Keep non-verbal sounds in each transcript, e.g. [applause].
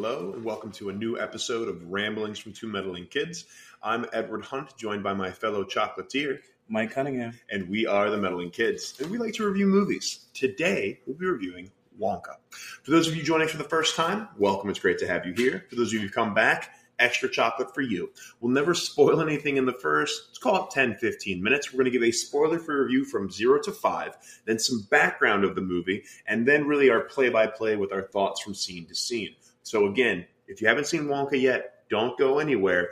hello, and welcome to a new episode of Ramblings from Two Meddling Kids. I'm Edward Hunt, joined by my fellow chocolatier, Mike Cunningham. and we are the Meddling Kids, and we like to review movies. Today, we'll be reviewing Wonka. For those of you joining for the first time, welcome. It's great to have you here. For those of you who've come back, extra chocolate for you. We'll never spoil anything in the first, let's call it 10, 15 minutes. We're going to give a spoiler free review from zero to five, then some background of the movie, and then really our play by play with our thoughts from scene to scene. So, again, if you haven't seen Wonka yet, don't go anywhere.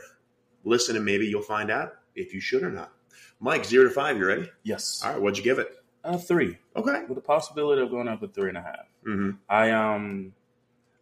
Listen, and maybe you'll find out if you should or not. Mike, zero to five, you ready? Yes. All right, what'd you give it? Uh, three, Okay. with the possibility of going up to three and a half. Mm-hmm. I um,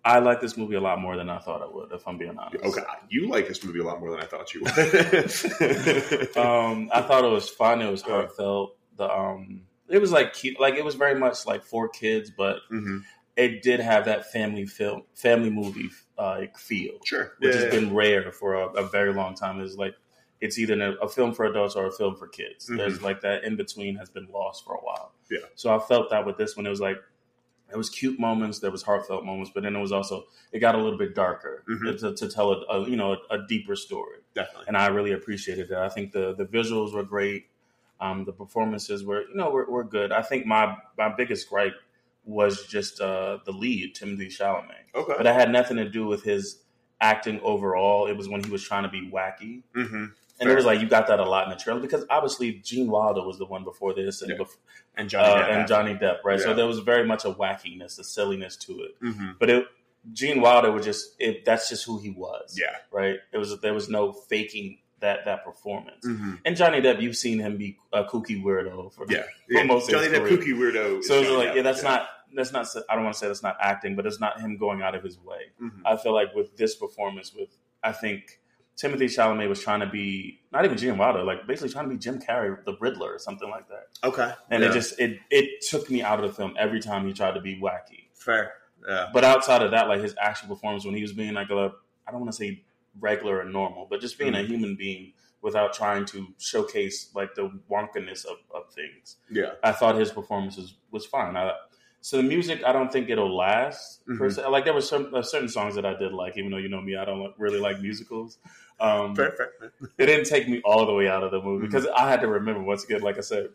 I like this movie a lot more than I thought I would. If I'm being honest. Okay, you like this movie a lot more than I thought you would. [laughs] Um, I thought it was fun. It was heartfelt. The um, it was like cute. Like it was very much like for kids, but hmm it did have that family film, family movie uh, feel, Sure. which Yeah, has yeah. been rare for a, a very long time. It's like it's either a, a film for adults or a film for kids. Mhm. There's like that in between has been lost for a while. Yeah. So I felt that with this one, it was like there was cute moments, there was heartfelt moments, but then it was also it got a little bit darker Mhm. to, to tell a, a you know a, deeper story, definitely. and I really appreciated that. I think the the visuals were great, um, the performances were you know were, were good. I think my my biggest gripe was just uh, the lead, Timothée Chalamet, Okay. but that had nothing to do with his acting overall. It was when he was trying to be wacky. hmm And it was like you got that a lot in the trailer because obviously Gene Wilder was the one before this and Yeah. bef- And Johnny uh, Depp. and Johnny Depp, right? Yeah. So there was very much a wackiness, a silliness to it. hmm But it, Gene Wilder was just it, that's just who he was, Yeah. right? It was there was no faking that that performance. hmm And Johnny Depp, you've seen him be a kooky weirdo for Yeah. [laughs] For most of Johnny his Depp, kooky weirdo. So it's like yeah, that's not that's not I don't want to say that's not acting, but it's not him going out of his way. Mhm. I feel like with this performance, with I think Timothée Chalamet was trying to be not even Gene Wilder, like basically trying to be Jim Carrey, the Riddler, or something like that. Okay. And Yeah. it just it it took me out of the film every time he tried to be wacky. fair. Yeah. But outside of that, like his actual performance when he was being like a I don't want to say regular and normal, but just being a Mhm. human being without trying to showcase like the wonkiness of, of things. Yeah. I thought his performance was, was fine. I, so the music, I don't think it'll last per Mhm. se. Like there were some uh, certain songs that I did like, even though you know me, I don't really like musicals. Um, fair. it didn't take me all the way out of the movie Mhm. because I had to remember once again, like I said,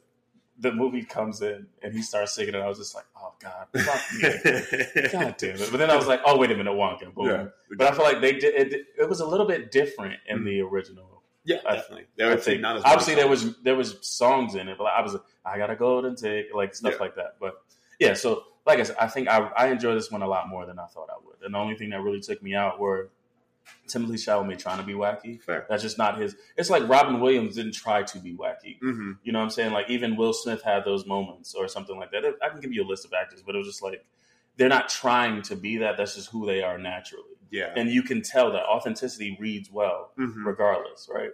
the movie comes in and he starts singing, and I was just like, oh god, fuck me. [laughs] God damn it! But then I was like, "Oh, wait a minute, Wonka." Boom. Yeah. But I feel like they did. It, it was a little bit different in Mhm. the original. Yeah. I- Definitely. There I would say think not as obviously there was there was songs in it, but I was I got a golden ticket, like stuff Yeah. like that. But yeah, so like I said, I think I I enjoyed this one a lot more than I thought I would. And the only thing that really took me out were Timothée Chalamet trying to be wacky. fair. That's just not his. It's like Robin Williams didn't try to be wacky. hmm You know what I'm saying? Like even Will Smith had those moments or something like that. I can give you a list of actors, but it was just like they're not trying to be that. That's just who they are naturally, Yeah. and you can tell that authenticity reads well hmm regardless, right?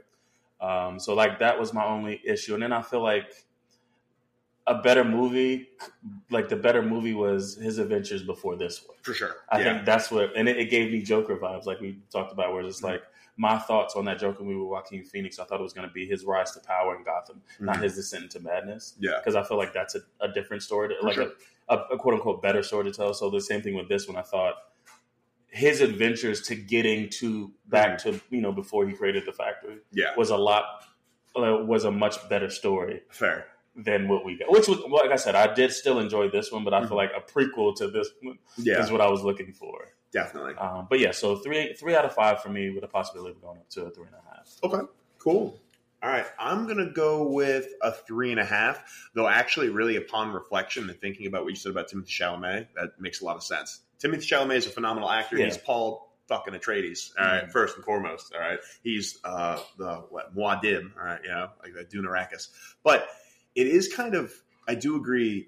Um, so like that was my only issue, and then I feel like a better movie, like the better movie was his adventures before this one. For sure. I yeah. think that's what, and it, it gave me Joker vibes, like we talked about, where it's Mm-hmm. like my thoughts on that Joker movie with Joaquin Phoenix. I thought it was going to be his rise to power in Gotham, not Mhm. his descent into madness, Yeah. because I feel like that's a, a different story, to, like sure. a, a, a quote unquote better story to tell. So the same thing with this one. I thought his adventures to getting to back to you know before he created the factory Yeah. was a lot uh, was a much better story Fair. Than what we got. Which was well, like I said, I did still enjoy this one, but I Mhm. feel like a prequel to this one Yeah. is what I was looking for. Definitely. Um, but yeah, so three three out of five for me with a possibility of going up to a three and a half. Okay, cool. All right, I'm gonna go with a three and a half. Though actually, really, upon reflection and thinking about what you said about Timothée Chalamet, that makes a lot of sense. Timothée Chalamet is a phenomenal actor. Yeah. He's Paul fucking Atreides. All right, Mhm. first and foremost. All right, he's uh, the what Muad'Dib. All right, you know, like the Dunarakis. But it is kind of. I do agree.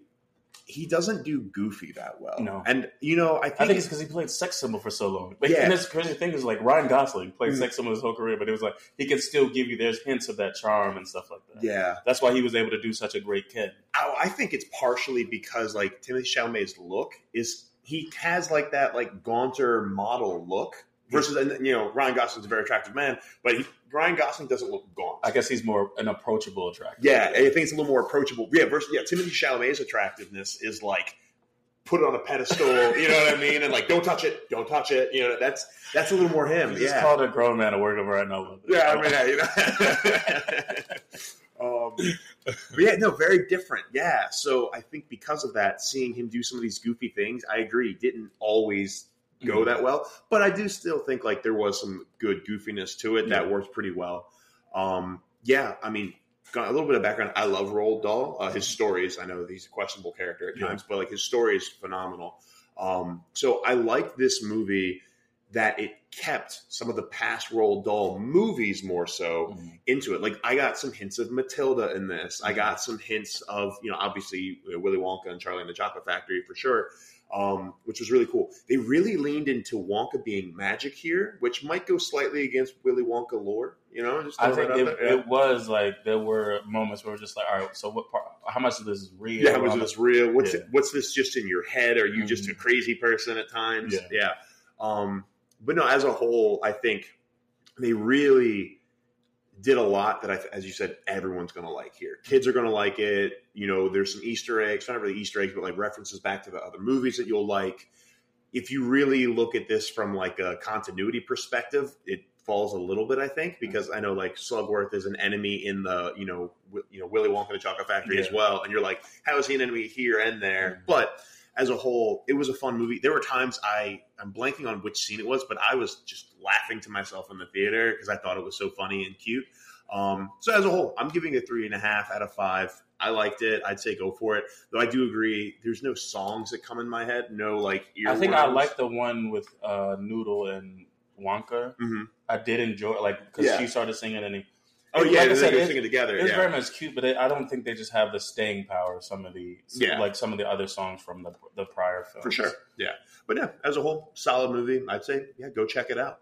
He doesn't do goofy that well. No. and you know, I think, I think it's because he played sex symbol for so long. But [laughs] Yeah. and this crazy thing is like Ryan Gosling played Mhm. sex symbol his whole career, but it was like he can still give you there's hints of that charm and stuff like that. yeah. That's why he was able to do such a great kid. I, I think it's partially because like Timothée Chalamet's look is he has like that like gaunter model look versus and you know Ryan Gosling's a very attractive man, but he, Ryan Gosling doesn't look gaunt. I guess he's more an approachable attractor. yeah, I think it's a little more approachable. Yeah, versus yeah, Timothée Chalamet's attractiveness is like put it on a pedestal. [laughs] You know what I mean? And like, don't touch it, don't touch it. You know, that's that's a little more him. Just yeah. called a grown man a work of art. No, Yeah, I mean, yeah, you know. [laughs] um, but yeah, no, very different. Yeah, so I think because of that, seeing him do some of these goofy things, I agree, didn't always go Mhm. that well. But I do still think like there was some good goofiness to it that Yeah. worked pretty well. Um, yeah, I mean, got a little bit of background. I love Roald Dahl. Uh, his stories, I know he's a questionable character at Yeah. times, but like his story is phenomenal. Um, so I like this movie that it kept some of the past Roald Dahl movies more so Mhm. into it. Like I got some hints of Matilda in this. I got some hints of you know obviously you know, Willy Wonka and Charlie and the Chocolate Factory for sure, um, which was really cool. They really leaned into Wonka being magic here, which might go slightly against Willy Wonka lore. You know, just I think it out it was like there were moments where we're just like, all right, so what part? How much of this is real? yeah, how much of this real? What's Yeah. it, what's this just in your head? Are you just a Mhm. crazy person at times? Yeah. yeah. Um, but no, as a whole, I think they really did a lot that I, as you said, everyone's going to like here. Kids are going to like it. You know, there's some Easter eggs, not really Easter eggs, but like references back to the other movies that you'll like. If you really look at this from like a continuity perspective, it falls a little bit, I think, because I know like Slugworth is an enemy in the, you know, wi- you know Willy Wonka and the Chocolate Factory as well, and you're like, how is he an enemy here and there? Mhm. But as a whole, it was a fun movie. There were times I I'm blanking on which scene it was, but I was just laughing to myself in the theater because I thought it was so funny and cute. Um, so as a whole, I'm giving it three and a half out of five. I liked it. I'd say go for it. Though I do agree, there's no songs that come in my head. No like ear. I think I like the one with uh, Noodle and Wonka. hmm I did enjoy like because Yeah. she started singing and he, Oh Like yeah, I they said, it- singing together. it's yeah. very much cute, but it, I don't think they just have the staying power of some of the Yeah. like some of the other songs from the the prior films for sure. Yeah, but yeah, as a whole, solid movie. I'd say yeah, go check it out.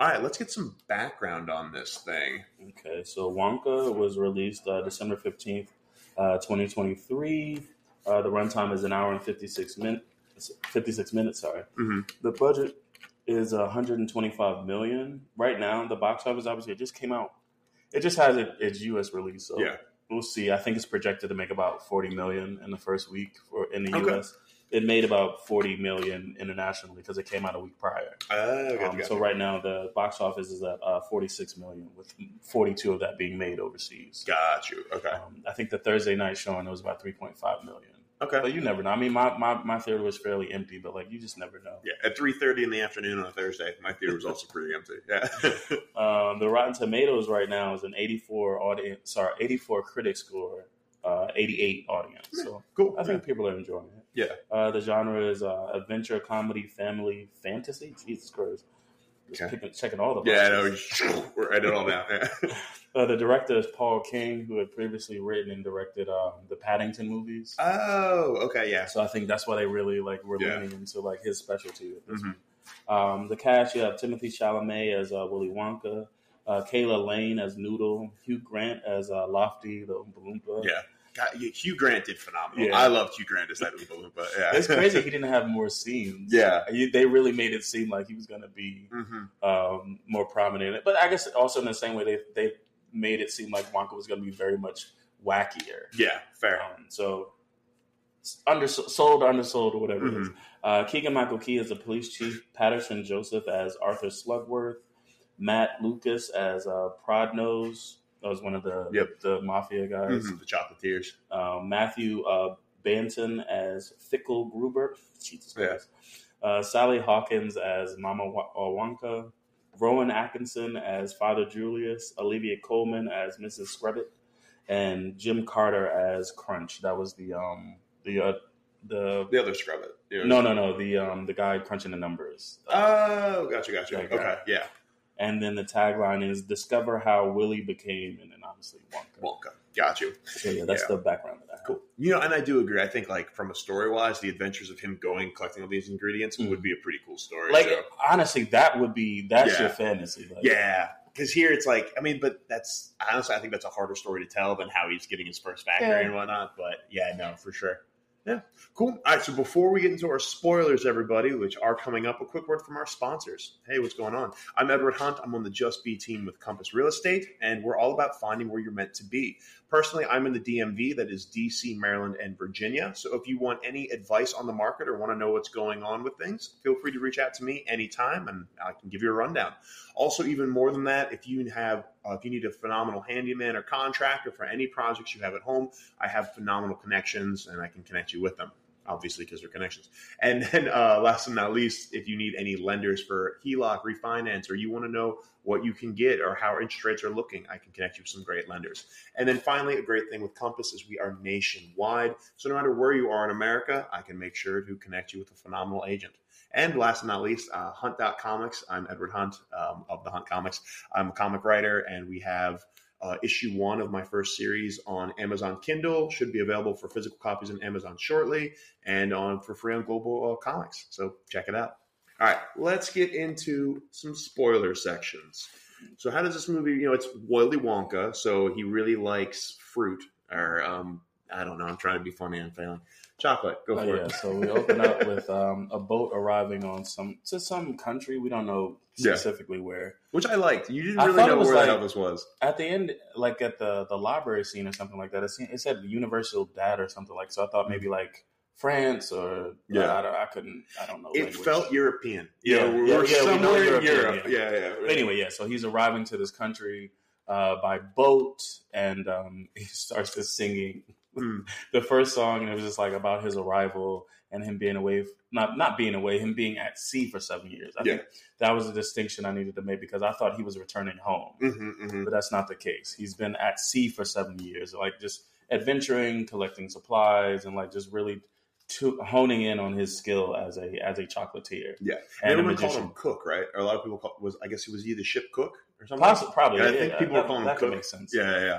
All right, let's get some background on this thing. Okay, so Wonka was released uh, December fifteenth, uh, twenty twenty three. Uh, the runtime is an hour and fifty six minutes. Fifty six minutes. Sorry. Mhm. The budget is one hundred and twenty five million. Right now, the box office obviously it just came out. It just has it, its U.S. release, so Yeah. we'll see. I think it's projected to make about forty million in the first week for in the Okay. U.S. It made about forty million internationally because it came out a week prior. Uh, gotcha, Um, gotcha. so right now the box office is at uh, 46 million, with 42 of that being made overseas. got you. Okay, Um, I think the Thursday night showing it was about 3.5 million. Okay. But you never know. I mean, my, my, my theater was fairly empty, but like you just never know. Yeah, at three thirty in the afternoon on a Thursday, my theater was also pretty empty. [laughs] Yeah, [laughs] Um, the Rotten Tomatoes right now is an 84 audience, sorry, 84 critic score, uh, 88 audience. So cool. I think people are enjoying it. Yeah. Uh, the genre is uh, adventure, comedy, family, fantasy. Jesus Christ. Just Okay. picking, checking all the yeah, I know. [laughs] We're writing it all. Yeah. [laughs] Uh, the director is Paul King, who had previously written and directed um, the Paddington movies. Oh, okay, yeah. so I think that's why they really like were Yeah. leaning into like his specialty. Mhm. one. Um, the cast you have Timothée Chalamet as uh, Willy Wonka, uh, Calah Lane as Noodle, Hugh Grant as uh, Lofty the Oompa Loompa. Yeah. God, yeah, Hugh Grant did phenomenal. Yeah. I loved Hugh Grant as that Oompa But Yeah, It's [laughs] crazy he didn't have more scenes. Yeah. You- they really made it seem like he was going to be hmm um, more prominent. But I guess also in the same way they they made it seem like Wonka was going to be very much wackier. Yeah, fair. Um, so undersold, undersold, or whatever. Mm-hmm. Uh, Keegan Michael Key as the police chief, Paterson Joseph as Arthur Slugworth, Matt Lucas as uh, Prodnose. That was one of the Yep. the, mafia guys. Mhm, The Chocolatiers. Um, Mathew uh, Baynton as Fickelgruber. [laughs] Jesus Yeah. Christ. Uh, Sally Hawkins as Mama Wa- uh, Wonka. Rowan Atkinson as Father Julius. Olivia Colman as Mrs. Scrubbit. And Jim Carter as Crunch. That was the um the uh, the The other Scrubbit. no no no the um the guy crunching the numbers. Oh, gotcha, gotcha. Okay, yeah. And then the tagline is "Discover how Willy became," and then obviously Wonka. Wonka. Got you. So yeah, that's Yeah. the background of that. Cool. You know, and I do agree. I think, like, from a story wise, the adventures of him going collecting all these ingredients Mhm. would be a pretty cool story. Like so. honestly, that would be that's Yeah. your fantasy. Like, Yeah, because here it's like, I mean, but that's honestly, I think that's a harder story to tell than how he's getting his first factory Yeah. and whatnot. But yeah, no, for sure. Yeah, cool. All right. So before we get into our spoilers, everybody, which are coming up, a quick word from our sponsors. Hey, what's going on? I'm Edward Hunt. I'm on the Just Be team with Compass Real Estate, and we're all about finding where you're meant to be. Personally, I'm in the DMV, that is DC, Maryland, and Virginia. So if you want any advice on the market or want to know what's going on with things, feel free to reach out to me anytime, and I can give you a rundown. Also, even more than that, if you have uh, if you need a phenomenal handyman or contractor for any projects you have at home, I have phenomenal connections, and I can connect you with them obviously because they're connections. [laughs] And then uh, last but not least, if you need any lenders for HELOC, refinance, or you want to know what you can get or how interest rates are looking, I can connect you with some great lenders. And then finally, a great thing with Compass is we are nationwide. So no matter where you are in America, I can make sure to connect you with a phenomenal agent. And last but not least, uh, Hunt.comics. I'm Edward Hunt um, of the Hunt Comics. I'm a comic writer, and we have uh, issue one of my first series on Amazon Kindle should be available for physical copies on Amazon shortly and on for free on Global uh, Comics. So check it out. All right, let's get into some spoiler sections. So, how does this movie? You know, it's Willy Wonka, so he really likes fruit, or um, I don't know. I'm trying to be funny. I'm failing. Chocolate. Go Oh, for yeah, it. so we open up with um, a boat arriving on some to some country. We don't know Yeah. specifically where. Which I liked. You didn't really know where like- hell this was. At the end, like at the the library scene or something like that, it, seemed, it said Universal Dad or something like. So I thought maybe like France or Yeah. I, don't- I couldn't. I don't know. It language. felt European. Yeah, we're, yeah, yeah, we somewhere in European, Europe. yeah. Yeah, yeah. Anyway, yeah. So he's arriving to this country uh, by boat, and um, [laughs] he starts just singing. [laughs] the first song, and it was just like about his arrival and him being away, not not being away, him being at sea for seven years. I Yeah. think that was a distinction I needed to make because I thought he was returning home, hmm hmm but that's not the case. He's been at sea for seven years, like just adventuring, collecting supplies, and like just really. To, honing in on his skill as a as a chocolatier Yeah. and Everyone called him Cook, right? Or a lot of people call, was. I guess he was either ship cook or something. Possi- probably, Yeah, I yeah, think yeah, people that, were calling him that could Cook. make sense. Yeah, yeah, yeah.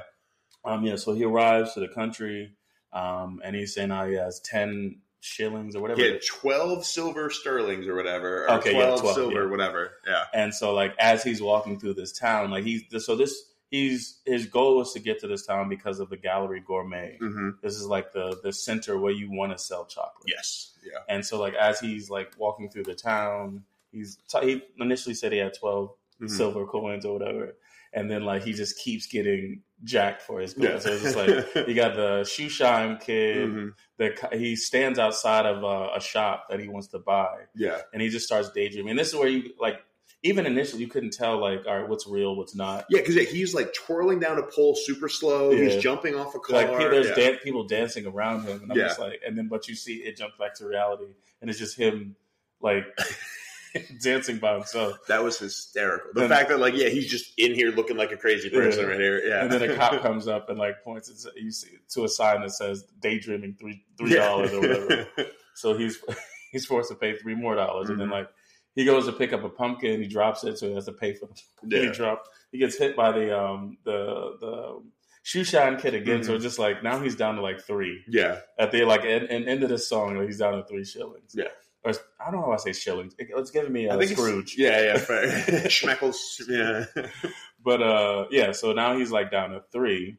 Um, yeah, so he arrives to the country, um, and he's saying how he has ten shillings or whatever. He had twelve silver sterlings or whatever. Or Okay, yeah, twelve, silver, yeah. whatever. Yeah. And so, like, as he's walking through this town, like he's so this he's his goal is to get to this town because of the Gallery Gourmet. hmm This is like the the center where you want to sell chocolate. Yes. Yeah. And so, like, as he's like walking through the town, he's he initially said he had 12 Mhm. silver coins or whatever, and then like he just keeps getting jacked for his coins. Yeah. So it's like you got the shoe shine kid. Mhm. that he stands outside of a, a shop that he wants to buy, Yeah. and he just starts daydreaming. And this is where you like, even initially, you couldn't tell like, all right, what's real, what's not. Yeah, because he's like twirling down a pole super slow. He's jumping off a car. Like there's yeah. dan- people dancing around him, and I'm Yeah. just like, and then but you see it jump back to reality, and it's just him like [laughs] dancing by himself. that was hysterical. The fact that like yeah, he's just in here looking like a crazy person Yeah. right here. Yeah. And then a cop [laughs] comes up and like points you see, to a sign that says "daydreaming three three Yeah. dollars" or whatever. [laughs] So he's he's forced to pay three more dollars, and then Mhm. like he goes to pick up a pumpkin, he drops it, so he has to pay for the He yeah. drop. He gets hit by the um the the shoe shine kid again. So Mhm. it's just like now he's down to like three Yeah. at the like and, and end of this song he's down to three shillings. Yeah. Or I don't know why I say shillings. It- It's giving me I a Scrooge. Yeah, yeah, [laughs] fair. Schmeckles. Yeah. But uh yeah, so now he's like down to three.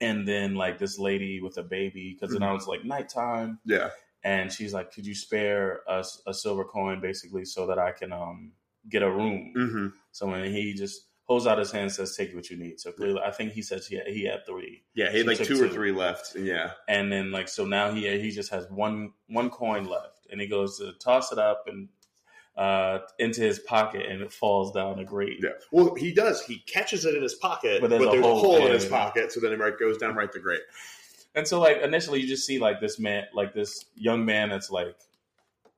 And then like this lady with a baby because Mhm. now it's like nighttime, Yeah. and she's like, "Could you spare us a silver coin, basically, so that I can um get a room?" hmm So when he just holds out his hand and says, "Take what you need." So clearly, I think he says he had, he had three, Yeah, he had She like took two or three left. Yeah. and then like so now he he just has one one coin left, and he goes to toss it up and uh into his pocket, and it falls down a grate. Yeah. Well, he does. He catches it in his pocket, But but there's there's, a a hole hole in in his pocket, so then it goes down right the grate. And so like initially, you just see like this man, like this young man that's like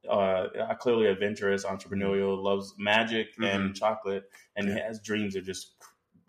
uh clearly adventurous, entrepreneurial, loves magic and chocolate, and he Mm-hmm. Yeah. has dreams of just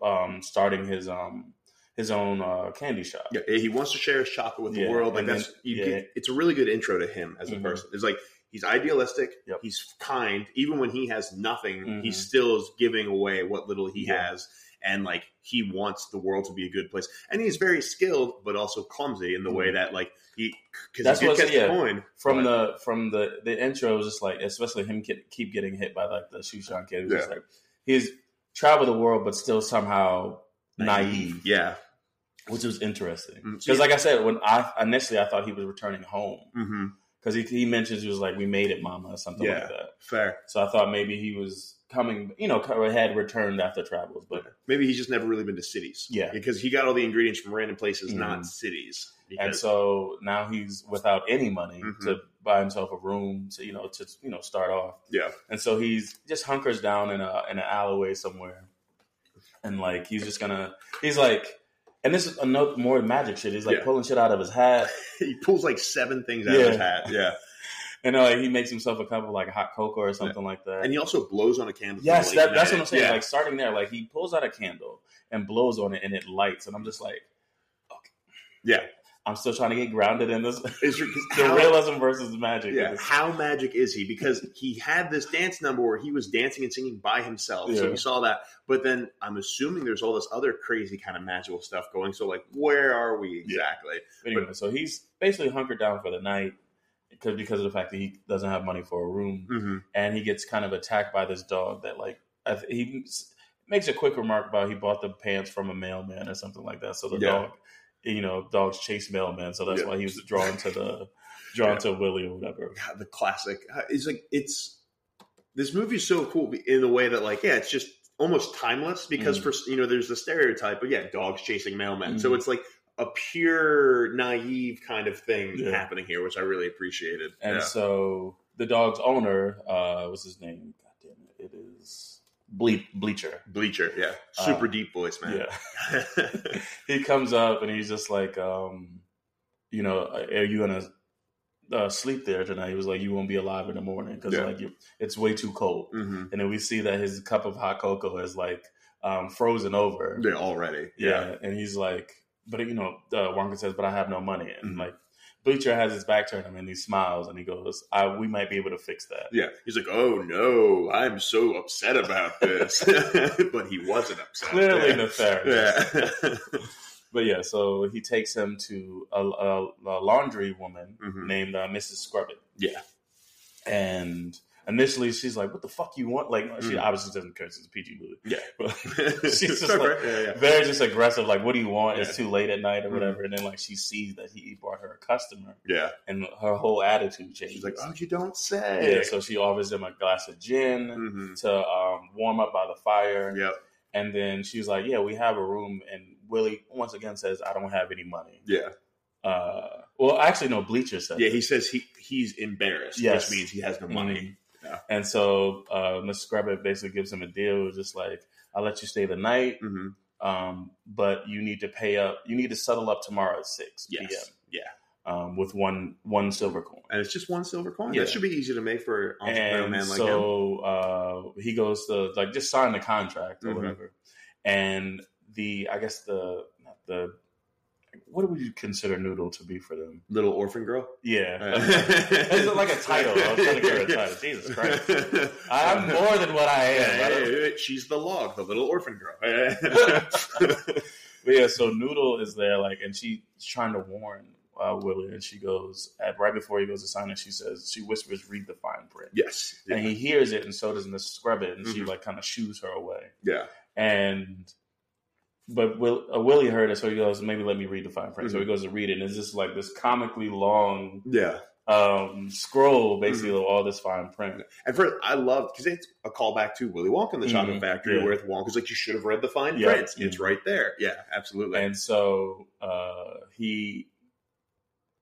um starting his um his own uh candy shop. Yeah, he wants to share his chocolate with Yeah, the world. Like and then- that's yeah. get, it's a really good intro to him as a Mhm. person. It's like he's idealistic, Yep. he's kind, even when he has nothing, he Mhm. still is giving away what little he Yeah. has. And like he wants the world to be a good place, and he's very skilled, but also clumsy in the way that like he because Mm-hmm. He catch yeah. the coin From but- the from the the intro, it was just like especially him get, keep getting hit by like the shoe shine kid. Was just Yeah. like he's traveled the world, but still somehow naive. yeah which was interesting Mm, because, so- like I said, when I initially I thought he was returning home Mm-hmm. because he, he mentions he was like, "We made it, Mama," or something Yeah. like that. Fair. So I thought maybe he was coming, you know, had returned after travels, but Maybe he's just never really been to cities. Yeah. Because he got all the ingredients from random places, not Mhm. cities. and so now he's without any money Mhm. to buy himself a room to you know to you know start off. yeah. And so he's just hunkers down in a in an alleyway somewhere, and like he's just gonna he's like, and this is another more magic shit. He's like Yeah. pulling shit out of his hat, [laughs] he pulls like seven things out of his hat. Yeah. [laughs] and uh, like he makes himself a cup of like hot cocoa or something like that. And he also blows on a candle. yes, that, that's what I'm saying. Yeah. Like starting there, like he pulls out a candle and blows on it, and it lights, and I'm just like, okay, Yeah. I'm still trying to get grounded in this. [laughs] It's- the how- realism versus magic. Yeah, It's- how magic is he? Because he had this dance number where he was dancing and singing by himself. So we saw that. But then I'm assuming there's all this other crazy kind of magical stuff going. So like, where are we exactly? Anyway, so he's basically hunkered down for the night because because of the fact that he doesn't have money for a room, Mm-hmm. and he gets kind of attacked by this dog that like he makes a quick remark about he bought the pants from a mailman or something like that. So the Yeah. dog, you know, dogs chase mailmen, so that's Yeah. why he was [laughs] drawn to the drawn Yeah. to Willy or whatever. God, the classic. Uh, It's like it's this movie's so cool in the way that like yeah, it's just almost timeless because Mm. for you know there's the stereotype, but yeah, dogs chasing mailmen. So Mhm. it's like a pure naive kind of thing Yeah. happening here, which I really appreciated. And so the dog's owner, uh, what's his name? God damn it, it is Ble- Bleacher. Bleacher, yeah, super Uh, deep voice, man. Yeah. [laughs] [laughs] he comes up and he's just like, um, you know, are you gonna uh, sleep there tonight? He was like, you won't be alive in the morning because Yeah. like it's way too cold. hmm And then we see that his cup of hot cocoa is like um, frozen over. Yeah, already. Yeah. and he's like, but you know, uh, Wonka says, but I have no money, and Mhm. like. Bleacher has his back turned him and he smiles and he goes, I, "We might be able to fix that." Yeah, he's like, "Oh no, I'm so upset about this," [laughs] but he wasn't upset. Clearly nefarious. Yeah. [laughs] But yeah, so he takes him to a, a, a laundry woman Mhm. named uh, Mrs. Scrubbit. Yeah. And initially she's like, "What the fuck you want?" Like she Mhm. obviously doesn't care. It's a PG movie. Yeah. [laughs] But [laughs] she's just like yeah, yeah. very just aggressive. Like, "What do you want?" It's too late at night or Mhm. whatever. And then like she sees that he brought her a customer, Yeah. and her whole attitude changes. She's like, "Oh, you don't say." yeah. So she offers him a glass of gin hmm to um, warm up by the fire. Yep. And then she's like, "Yeah, we have a room." And Willy once again says, "I don't have any money." Yeah. Uh, well, actually, no. Bleacher said, Yeah. He says he he's embarrassed, Yes. which means he has no money. Mhm. Yeah. And so uh, Scrubbit basically gives him a deal, just like, "I'll let you stay the night, hmm um, but you need to pay up. You need to settle up tomorrow at six Yes. p.m. Yeah. Um, with one one silver coin." And it's just one silver coin. Yeah. That should be easy to make for an entrepreneur man like him. so uh, he goes to like just sign the contract or Mhm. whatever, and the I guess the the what would you consider Noodle to be for them? Little orphan girl. Yeah, it's like a title. I was trying to give her a title. [laughs] Jesus Christ, I'm more than what I am. Yeah, yeah, yeah, she's the log, the little orphan girl. [laughs] [laughs] but yeah, so Noodle is there, like, and she's trying to warn uh, Willy, and she goes at right before he goes to sign it. She says she whispers, "Read the fine print," yes. and he hears it, and so does Miss Scrubbit, and she Mhm. like kind of shoos her away. Yeah. And but Will, uh, Willy heard it, so he goes, "Maybe let me read the fine print." So he goes to read it, and it's just like this comically long Yeah. um, scroll, basically, of all this fine print. And for I love because it's a callback to Willy Wonka and the Chocolate Mhm, Factory, yeah. where Wonka's like, "You should have read the fine Yeah, print. It's mhm. right there." Yeah, absolutely. And so uh, he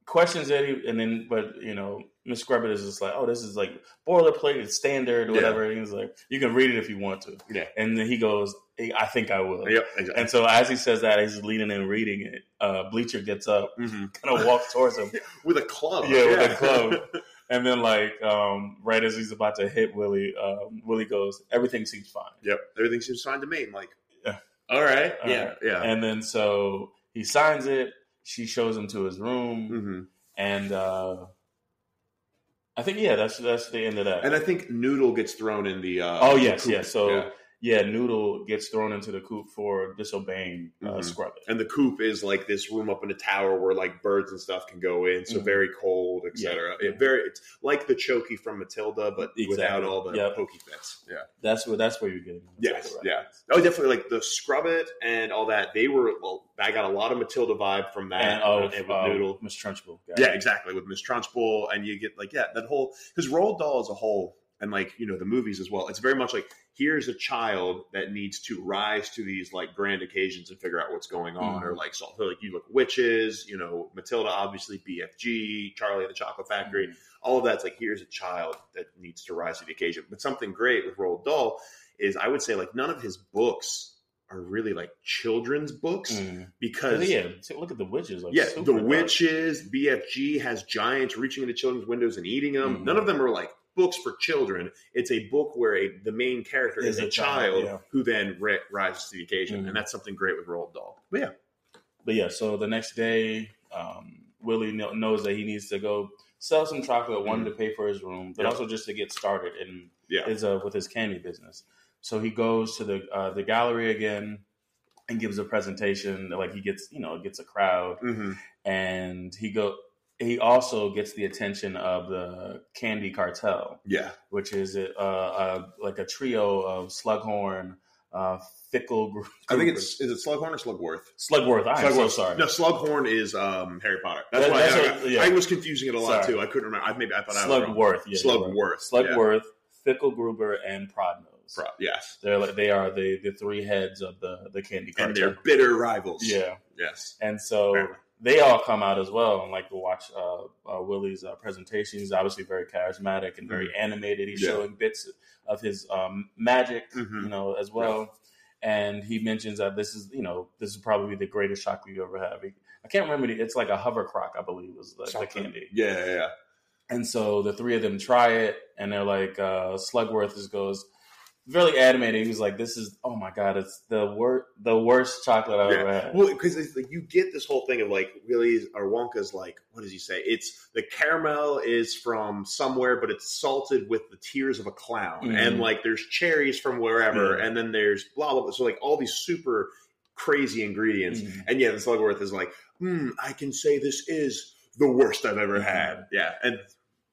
questions it, and then, but you know, Miss Scrubbit is just like, "Oh, this is like boilerplate, it's standard, or Yeah. whatever." And he's like, "You can read it if you want to." Yeah. And then he goes, "I think I will." yep. Exactly. And so as he says that, he's leaning and reading it. Uh, Bleacher gets up, [laughs] Mhm. kind of walks towards him, [laughs] With a club. Yeah, with a club. [laughs] and then like um, right as he's about to hit Willy, um, Willy goes, "Everything seems fine." yep. Everything seems fine to me. I'm like, Yeah. all right. All yeah. right. Yeah. And then so he signs it. She shows him to his room, hmm and uh, I think yeah, that's that's the end of that. And I think Noodle gets thrown in the. Uh, oh yes, yes. So Yeah. Yeah, Noodle gets thrown into the coop for disobeying uh, Mhm. Scrubbit. And the coop is like this room up in a tower where like birds and stuff can go in, so Mhm. very cold, etc. Yeah. It very it's like the Chokey from Matilda, but without all the Yep. pokey bits. Yeah. That's where that's where you're getting. Yes, Matilda yeah. reference. Oh, definitely like the Scrubbit and all that. They were well. I got a lot of Matilda vibe from that. And oh, and with uh, Noodle. Miss Trunchbull. Got Yeah, it. exactly. With Miss Trunchbull, and you get like yeah, that whole because Roald Dahl as a whole, and like you know the movies as well. It's very much like here's a child that needs to rise to these like grand occasions and figure out what's going on, Mhm. or like so, like you look witches, you know Matilda, obviously BFG, Charlie and the Chocolate Factory, Mhm. all of that's like here's a child that needs to rise to the occasion. But something great with Roald Dahl is I would say like none of his books are really like children's books Mhm. because yeah, look at the witches. Like, yeah, the dark. witches, BFG has giants reaching into children's windows and eating them. Mhm. None of them are like books for children. It's a book where a, the main character is, Is a, child child, yeah. who then ri- rises to the occasion, Mhm. and that's something great with Roald Dahl. But yeah, But yeah, so the next day, um, Willy knows that he needs to go sell some chocolate, one to pay for his room, but also just to get started in Yeah. his uh, with his candy business. So he goes to the uh, the gallery again and gives a presentation. Like he gets, you know, gets a crowd, hmm and he go. He also gets the attention of the Candy Cartel, yeah, which is uh, uh, like a trio of Slughorn, uh, Fickle. Gr- I think it's is it Slughorn or Slugworth? Slugworth. I am so Slugworth. sorry. No, Slughorn is um, Harry Potter. That's That- why that's I, what- yeah. I was confusing it a lot Sorry. too. I couldn't remember. I maybe I thought I was wrong. Slugworth, yeah. Slugworth. yeah. Slugworth, Fickelgruber, and Prodnose. Pro- Yes, They're like they are the the three heads of the the candy and cartel. they're bitter rivals. yeah, Yes. and so. They all come out as well and like to watch uh, uh, Willy's uh, presentation. He's obviously very charismatic and very animated. He's Mm-hmm. Yeah. showing bits of his um, magic, Mhm. you know, as well. And he mentions that this is, you know, this is probably the greatest chocolate you ever have. I can't remember. The, it's like a Hoverchoc, I believe, was the, the candy. Yeah, yeah, yeah. And so the three of them try it, and they're like, uh, Slugworth just goes really animated. He was like, "This is oh my god, it's the worst, the worst chocolate I've ever had." Well, because like, you get this whole thing of like really or Wonka's like, what does he say? It's the caramel is from somewhere, but it's salted with the tears of a clown, Mhm. and like there's cherries from wherever, Yeah. and then there's blah blah. blah. So like all these super crazy ingredients, Mhm. and yeah, the Slugworth is like, hmm, I can say this is the worst I've ever had. Yeah, and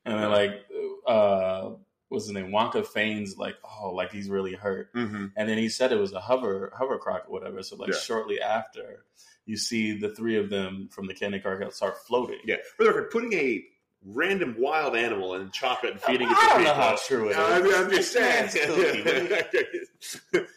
And then like, uh, what's his name? Wonka feigns like, oh, like he's really hurt, mhm. and then he said it was a hover Hoverchoc or whatever. So like Yeah. shortly after, you see the three of them from the candy cartel start floating. yeah. For the record, putting a random wild animal in chocolate and feeding it to I don't know how true it is. I mean, I'm just saying. [laughs]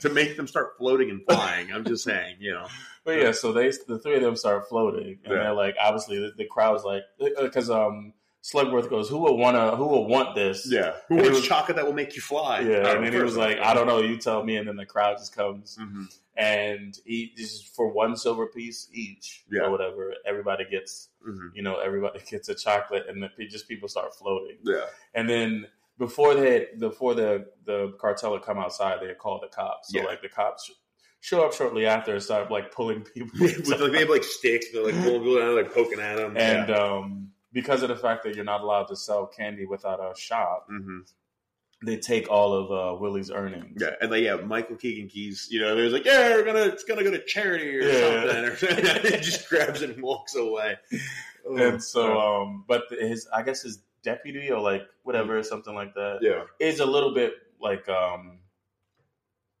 To make them start floating and flying. I'm just saying, you know. But yeah, so they the three of them start floating, and Yeah. they're like, obviously the, the crowd's like, because um, Slugworth goes, "Who will wanna? Who will want this?" Yeah. Who And wants was- chocolate that will make you fly? Yeah, and then he was like, "I don't know, you tell me." And then the crowd just comes, Mhm. and he just for one silver piece each Yeah. or whatever, everybody gets, Mhm. you know, everybody [laughs] gets a chocolate, and then just people start floating. Yeah. And then before they before the the cartel had come outside, they had called the cops. So Yeah. like the cops show up shortly after and start like pulling people. [laughs] With, like, they have like sticks, they're like pulling people down, like poking at them. and yeah. um, because of the fact that you're not allowed to sell candy without a shop, hmm they take all of uh, Willy's earnings. yeah, and like yeah, Michael Keegan Keys, you know, there's like, yeah, we're gonna it's gonna go to charity or Yeah. something, or [laughs] [laughs] he just grabs it and walks away. And so, um, but his, I guess his deputy or like whatever, something like that, yeah, is a little bit like, um,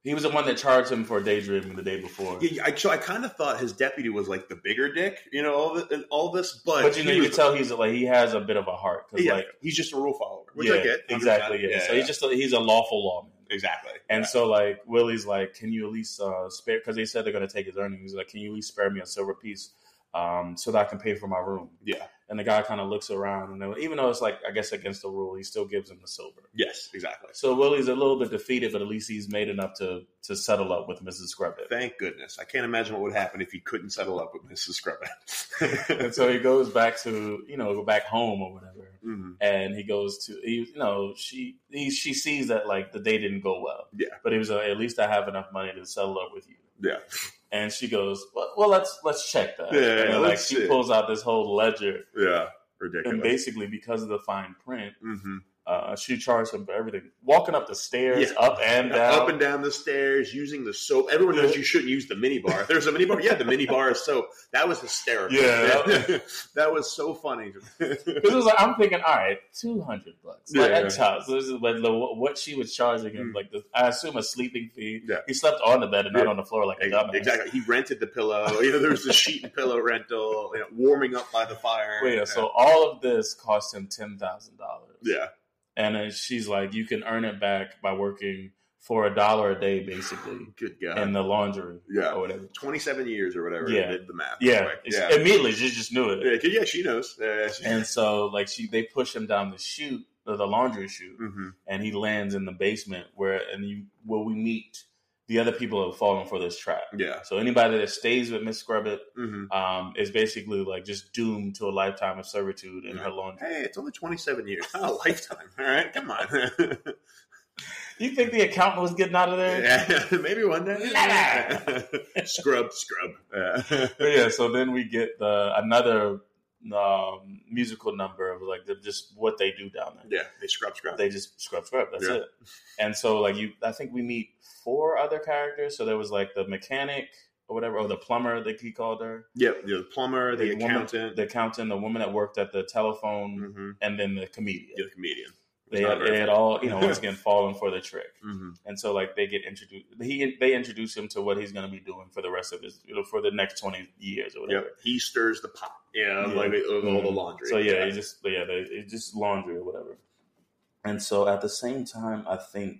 he was the one that charged him for daydreaming the day before. yeah, I, so I kind of thought his deputy was like the bigger dick, you know, all, the, and all this, but, But you know, you can tell he's like he has a bit of a heart because yeah, like he's just a rule follower, which yeah, I get exactly 100%. yeah. So he's just a, he's a lawful lawman. exactly, And Yeah. so, like, Willy's like, can you at least uh, spare? Because they said they're going to take his earnings. He's like, can you at least spare me a silver piece um, so that I can pay for my room? Yeah. And the guy kind of looks around, and then, even though it's like, I guess against the rule, he still gives him the silver. yes, exactly. So Willy's a little bit defeated, but at least he's made enough to to settle up with Mrs. Scrubbit. Thank goodness. I can't imagine what would happen if he couldn't settle up with Mrs. Scrubbit. [laughs] And so he goes back to you know go back home or whatever, Mhm. and he goes to he, you know she he, she sees that like the day didn't go well. Yeah. But he was like, at least I have enough money to settle up with you. Yeah. [laughs] And she goes, well, well let's let's check that. Yeah, and yeah, like she see. pulls out this whole ledger, Yeah. Ridiculous. And basically because of the fine print, hmm Uh, she charged him for everything, walking up the stairs, Yeah. up and down. Up and down the stairs, using the soap. Everyone knows you shouldn't use the mini bar. If There's a mini bar. Yeah, the mini bar is soap. That was hysterical. Yeah. [laughs] that was so funny. [laughs] Because it was like I'm thinking, all right, two hundred bucks. Like Yeah. that child. So this is like the, what she was charging him, Mm. like the, I assume a sleeping fee. Yeah. He slept on the bed and not on the floor like a dumbass. exactly. He rented the pillow. [laughs] You know, there was the sheet and pillow rental. You know, warming up by the fire. Wait, so all of this cost him ten thousand dollars. yeah, And then she's like, you can earn it back by working for a dollar a day, basically, [sighs] good God. in the laundry yeah, or whatever. 27 years or whatever. Yeah. Did the math. Yeah, yeah. immediately she just knew it. Yeah, yeah, she knows. Uh, she, And so, like, she they push him down the chute, the laundry chute, Mhm. and he lands in the basement where, and you where we meet the other people have fallen for this trap. Yeah. So anybody that stays with Miss Scrubbit hmm um, is basically like just doomed to a lifetime of servitude in her laundry. Hey, it's only 27 years, not a [laughs] lifetime. All right, come on. [laughs] You think the accountant was getting out of there? yeah, [laughs] maybe one day. scrub, scrub. Yeah. Yeah, so then we get the another um, musical number of like the, just what they do down there. yeah, they scrub, scrub. They just scrub scrub. That's Yeah. it. And so like you, I think we meet four other characters. So there was like the mechanic or whatever, or the plumber that he called her, Yep, the plumber, the, woman- accountant, the accountant, the woman that worked at the telephone, hmm and then the comedian. the comedian. They had, they had all you [laughs] know once again fallen for the trick. hmm and so like they get introduced he they introduce him to what he's going to be doing for the rest of his you know for the next 20 years or whatever Yep, he stirs the pot. Yeah, Yeah. like all the Mhm. laundry. so yeah he just yeah they, it's just laundry or whatever and so at the same time i think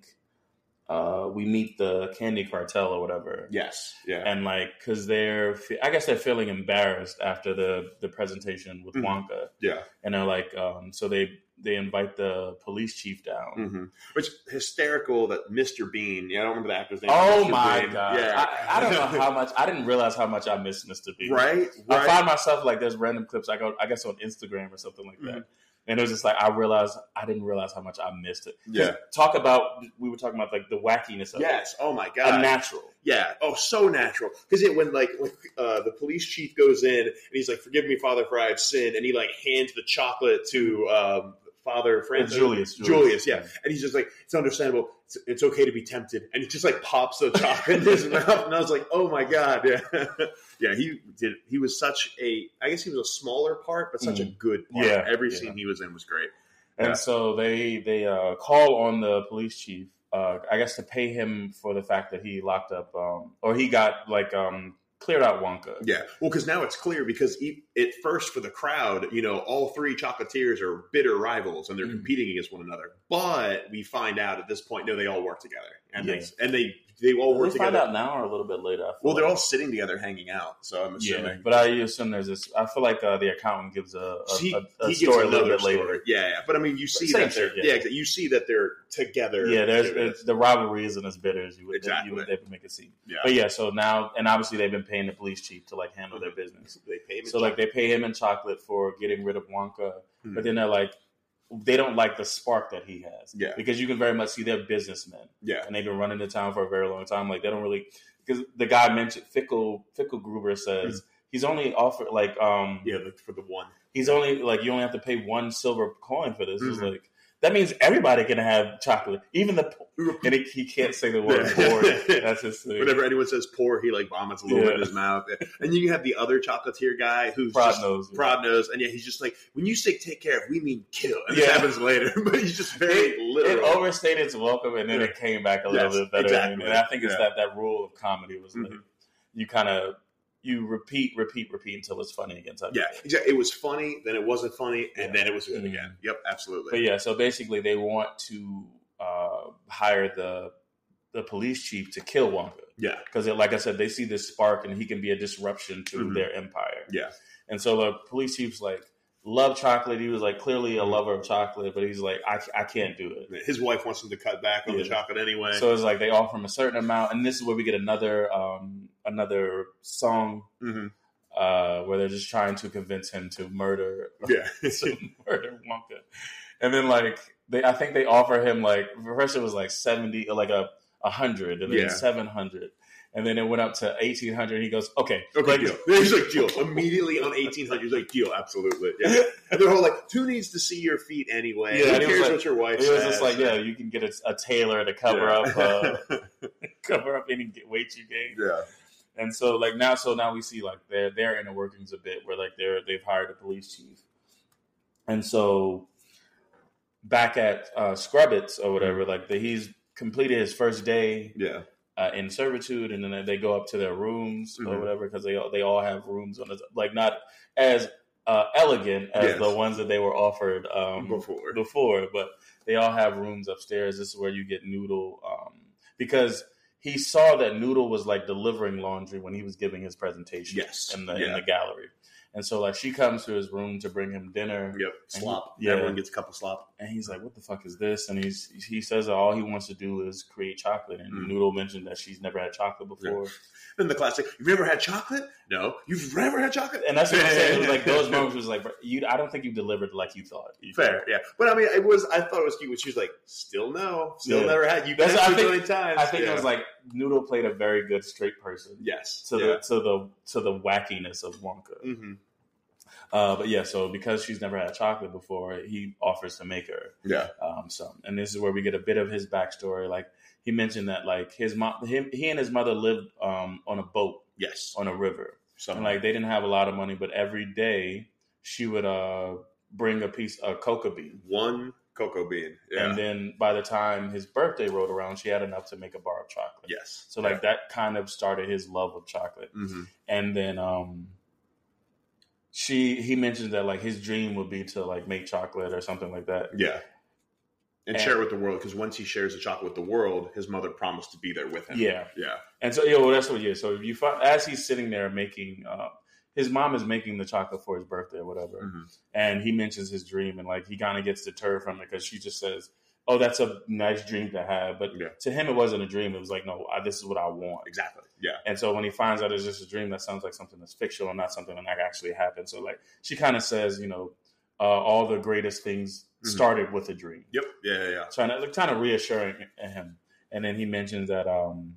uh we meet the candy cartel or whatever yes, yeah, and like because they're fe- i guess they're feeling embarrassed after the the presentation with Mhm. wonka yeah. and they're like um so they they invite the police chief down hmm Which hysterical that Mr. Bean. Yeah, I don't remember the actor's name. Oh Mr. my Bean. god! Yeah, I, I don't know [laughs] how much. I didn't realize how much I missed Mr. Bean. right, I find myself like there's random clips I go, I guess on Instagram or something like that, Mhm. and it was just like I realized I didn't realize how much I missed it. Yeah. Talk about we were talking about like the wackiness of it. Yes. Oh my god. unnatural. Yeah. Oh, so natural. Because it when like when, uh, the police chief goes in and he's like, "Forgive me, Father, for I have sinned," and he like hands the chocolate to um, Father Francis. Julius, Julius, yeah, and he's just like, "It's understandable. It's, it's okay to be tempted," and he just like pops the chocolate [laughs] in his mouth, and I was like, "Oh my god, yeah, [laughs] yeah." He did. He was such a. I guess he was a smaller part, but such a good part. Mm. Yeah, Every yeah. scene he was in was great. And Yeah. so they they uh, call on the police chief, uh, I guess, to pay him for the fact that he locked up, um, or he got like um, cleared out Wonka. Yeah, well, because now it's clear because at first for the crowd, you know, all three chocolatiers are bitter rivals and they're Mm. competing against one another. But we find out at this point, no, they all work together, and Yeah. they and they they all Will work find together. out now or a little bit later? Well, they're all sitting together, hanging out. So I'm assuming. Yeah, but I assume there's this. I feel like uh, the accountant gives a, a, he, a, a he story a little bit later. Yeah, yeah, but I mean, you see that they're shit, yeah. yeah. you see that they're together. Yeah, there's it's, the rivalry isn't as bitter as you would Exactly. you would make it seem. Yeah. But yeah, so now and obviously they've been paying the police chief to like handle their business. They pay him. So like they pay him in chocolate for getting rid of Wonka, Mhm. but then they're like they don't like the spark that he has. Yeah. Because you can very much see they're businessmen yeah, and they've been running the town for a very long time. Like they don't really because the guy mentioned Fickle Fickelgruber says he's only offered like um yeah, for the one. he's only like you only have to pay one silver coin for this. It's Mhm. like that means everybody can have chocolate, even the poor. And he, he can't say the word poor. [laughs] That's his thing. Whenever anyone says poor, he like vomits a little bit in his mouth. And then you have the other chocolatier guy who's Prod just, knows. Prodnose, and yeah, he's just like, when you say take care of, we mean kill. And this happens later, [laughs] but he's just very It, it literal. overstayed its welcome, and then Yeah. it came back a Yes, little bit better. exactly. And I think it's Yeah. that that rule of comedy was like Mhm. you kind of you repeat, repeat, repeat until it's funny again. type yeah, exactly. It was funny, then it wasn't funny, and Yeah. then it was good Mhm. again. Yep, absolutely. But yeah, so basically they want to uh, hire the the police chief to kill Wonka. yeah, because like I said, they see this spark and he can be a disruption to Mhm. their empire. Yeah. And so the police chief's like, love chocolate. He was like clearly a lover of chocolate, but he's like, I, I can't do it. his wife wants him to cut back on the chocolate anyway. So it's like they offer him a certain amount, and this is where we get another um, another song Mhm. uh, where they're just trying to convince him to murder [laughs] yeah, to murder Wonka. And then like they, I think they offer him like first it was like seventy, like a a hundred, and then Yeah. seven hundred, and then it went up to eighteen hundred. He goes, "Okay, Okay, like- deal. [laughs] He's like, deal. Immediately on 1800, he's like, deal, absolutely. Yeah. [laughs] And they're all like, who needs to see your feet anyway? Yeah, Who and he was cares like- what your wife It was says? just like, yeah, you can get a, a tailor to cover up, uh, [laughs] cover up any weight you gain. yeah. And so like now, so now we see like they're they're in the workings a bit where like they're they've hired a police chief, and so back at uh, Scrubbits or whatever, like the, he's completed his first day Yeah. Uh, in servitude, and then they go up to their rooms or Mhm. whatever because they all- they all have rooms on the like not as uh, elegant as Yes. the ones that they were offered um, Before. before, but they all have rooms upstairs. This is where you get Noodle um, because he saw that Noodle was like delivering laundry when he was giving his presentation. Yes. in the in the gallery, and so like she comes to his room to bring him dinner. Yep. Slop. Yeah. Everyone gets a cup of slop. And he's like, "What the fuck is this?" And he's he says that all he wants to do is create chocolate. And Mm. Noodle mentioned that she's never had chocolate before, [laughs] And the classic, you've never had chocolate? No. You've never had chocolate? and that's what I'm saying. It was like [laughs] those moments was like, you. I don't think you delivered like you thought. You Fair, yeah. But I mean, it was, I thought it was cute when she was like, still no. Still Yeah. never had. You That's- I think- times. I think yeah. it was like Noodle played a very good straight person yes. to yeah. the to the to the wackiness of Wonka. hmm Uh, but yeah, so because she's never had chocolate before, he offers to make her Yeah. um, some, and this is where we get a bit of his backstory. Like he mentioned that like his mom, him, he and his mother lived um, on a boat Yes. on a river, So and like they didn't have a lot of money, but every day she would uh, bring a piece a cocoa bean. one cocoa bean. Yeah. And then by the time his birthday rolled around, she had enough to make a bar of chocolate. yes. So like that kind of started his love of chocolate. hmm and then um she he mentioned that like his dream would be to like make chocolate or something like that Yeah. And, And- share it with the world because once he shares the chocolate with the world, his mother promised to be there with him. yeah Yeah. and so yeah well that's what yeah so if you find as he's sitting there making uh his mom is making the chocolate for his birthday or whatever Mhm. and he mentions his dream and like he kind of gets deterred from it because she just says oh that's a nice dream to have but Yeah. to him it wasn't a dream it was like no I, this is what i want Exactly. Yeah. And so when he finds out it's just a dream, that sounds like something that's fictional, and not something that actually happened. So like she kind of says, you know, uh, all the greatest things Mhm. started with a dream, Yep. Yeah. Yeah. yeah. trying to like, kind of reassuring him. And then he mentions that um,